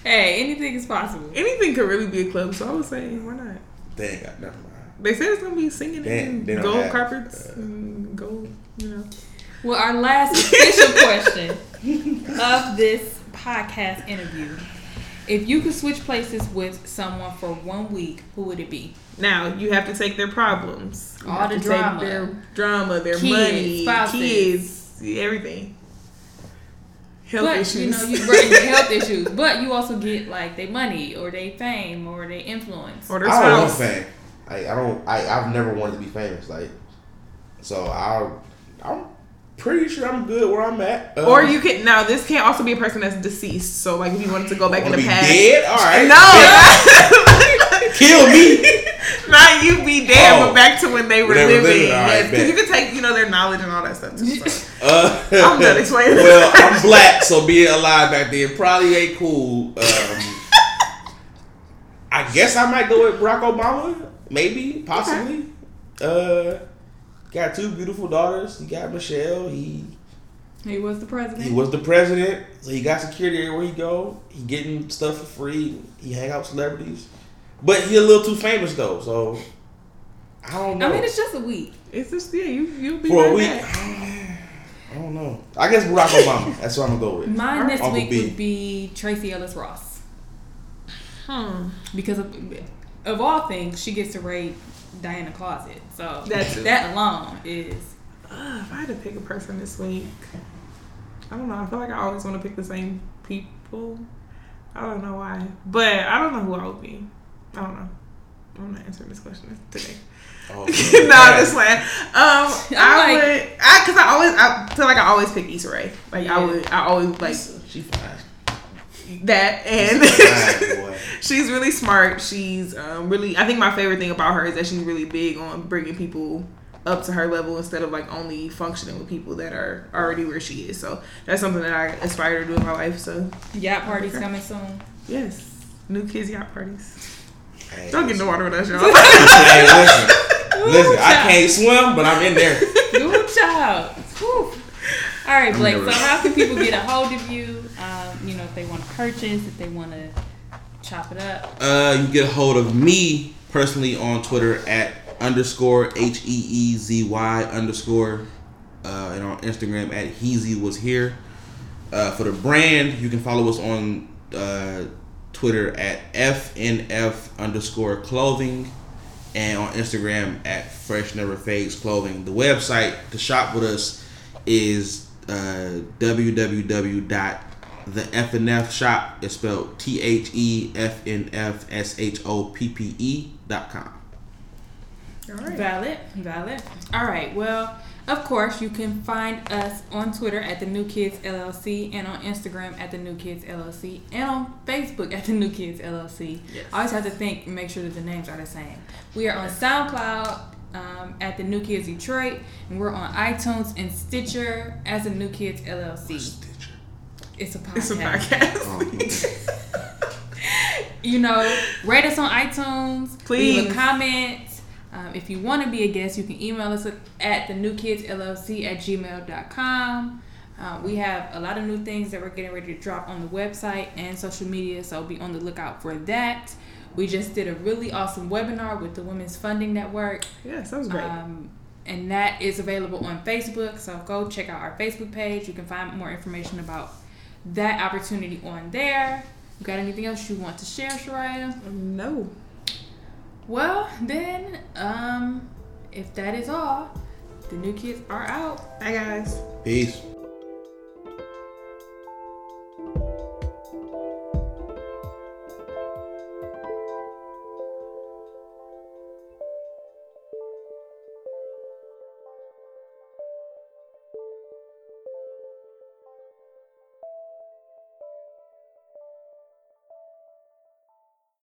Hey, anything is possible. anything could really be a club, so I was saying, why not? They ain't got nothing. mind. They said it's gonna be singing They- and they gold have, carpets uh, and gold, you know. Well, our last official question of this podcast interview: If you could switch places with someone for one week, who would it be? Now you have to take their problems, You All the to take drama. their drama, their Kids, money, spouses. kids, everything. Health but issues. you know, you right, your health issues. But you also get like their money or their fame or their influence. or their I don't want fame. Like I don't. I I've never wanted to be famous. Like, so I I'm pretty sure I'm good where I'm at. Uh, Or you can now. This can't also be a person that's deceased. So like if you wanted to go back in the past, dead. All right. no, kill me. not you be dead, Oh. but back to when they were When they were living. all right, yes, because you could take you know their knowledge and all that stuff. Too, so. Uh, I'm done explaining. well, I'm black, so being alive back then probably ain't cool. Um, I guess I might go with Barack Obama. Maybe, possibly. Uh, got two beautiful daughters. He got Michelle. He He was the president. he was the president, so he got security everywhere he go. He getting stuff for free. He hang out with celebrities, but he a little too famous though. So I don't know. I mean, it's just a week. It's just yeah, you you'll be for right a week. back. I don't know. I guess Barack Obama. That's what I'm gonna go with. Mine this Uncle week B. would be Tracee Ellis Ross Hmm. because of, of all things, she gets to raid Diana Closet. So That's that alone is Uh, if I had to pick a person this week, I don't know. I feel like I always want to pick the same people. I don't know why, but I don't know who I would be. I don't know. I'm not answering this question today. Oh, no, I'm just playing. Um, I like- would, I because I always, I feel like I always pick Issa Rae. Like I would, I always like. She fine. That and Bad she's really smart. She's um, really. I think my favorite thing about her is that she's really big on bringing people up to her level instead of like only functioning with people that are already where she is. So that's something that I aspire to do in my life. So Yacht parties coming soon. yes, new kids yacht parties. Hey, Don't get in the water with us, y'all. Hey, listen, listen. I can't swim, but I'm in there. Good child. Whew. All right, Blake. So, how can people get a hold of you? You know, if they want to purchase, if they want to chop it up. Uh, you get a hold of me personally on Twitter at underscore H E E Z Y underscore, uh, and on Instagram at Heezy was here. Uh, for the brand, you can follow us on uh, Twitter at FNF underscore clothing and on Instagram at Fresh Never Fades Clothing. The website to shop with us is uh, www.thefnf shop. is spelled T H E F N F S H O P P E dot com. All right. Valid, valid. All right. Well, of course, you can find us on Twitter at the New Kids LLC and on Instagram at the New Kids LLC and on Facebook at the New Kids LLC. Yes. I always have to think and make sure that the names are the same. We are on SoundCloud um, at the New Kids Detroit, and we're on iTunes and Stitcher as the New Kids LLC. Stitcher. It's a podcast. It's a podcast. Oh, you know, rate us on iTunes. Leave Please. a comment. Um, if you want to be a guest, you can email us at the new kids LLC at gmail.com. Uh, we have a lot of new things that we're getting ready to drop on the website and social media, so be on the lookout for that. We just did a really awesome webinar with the Women's Funding Network. yes, that was great. Um, and that is available on Facebook. So go check out our Facebook page. You can find more information about that opportunity on there. You got anything else you want to share, Shyriah? no. Well, then, um, if that is all, the new kids are out. Bye, guys. Peace.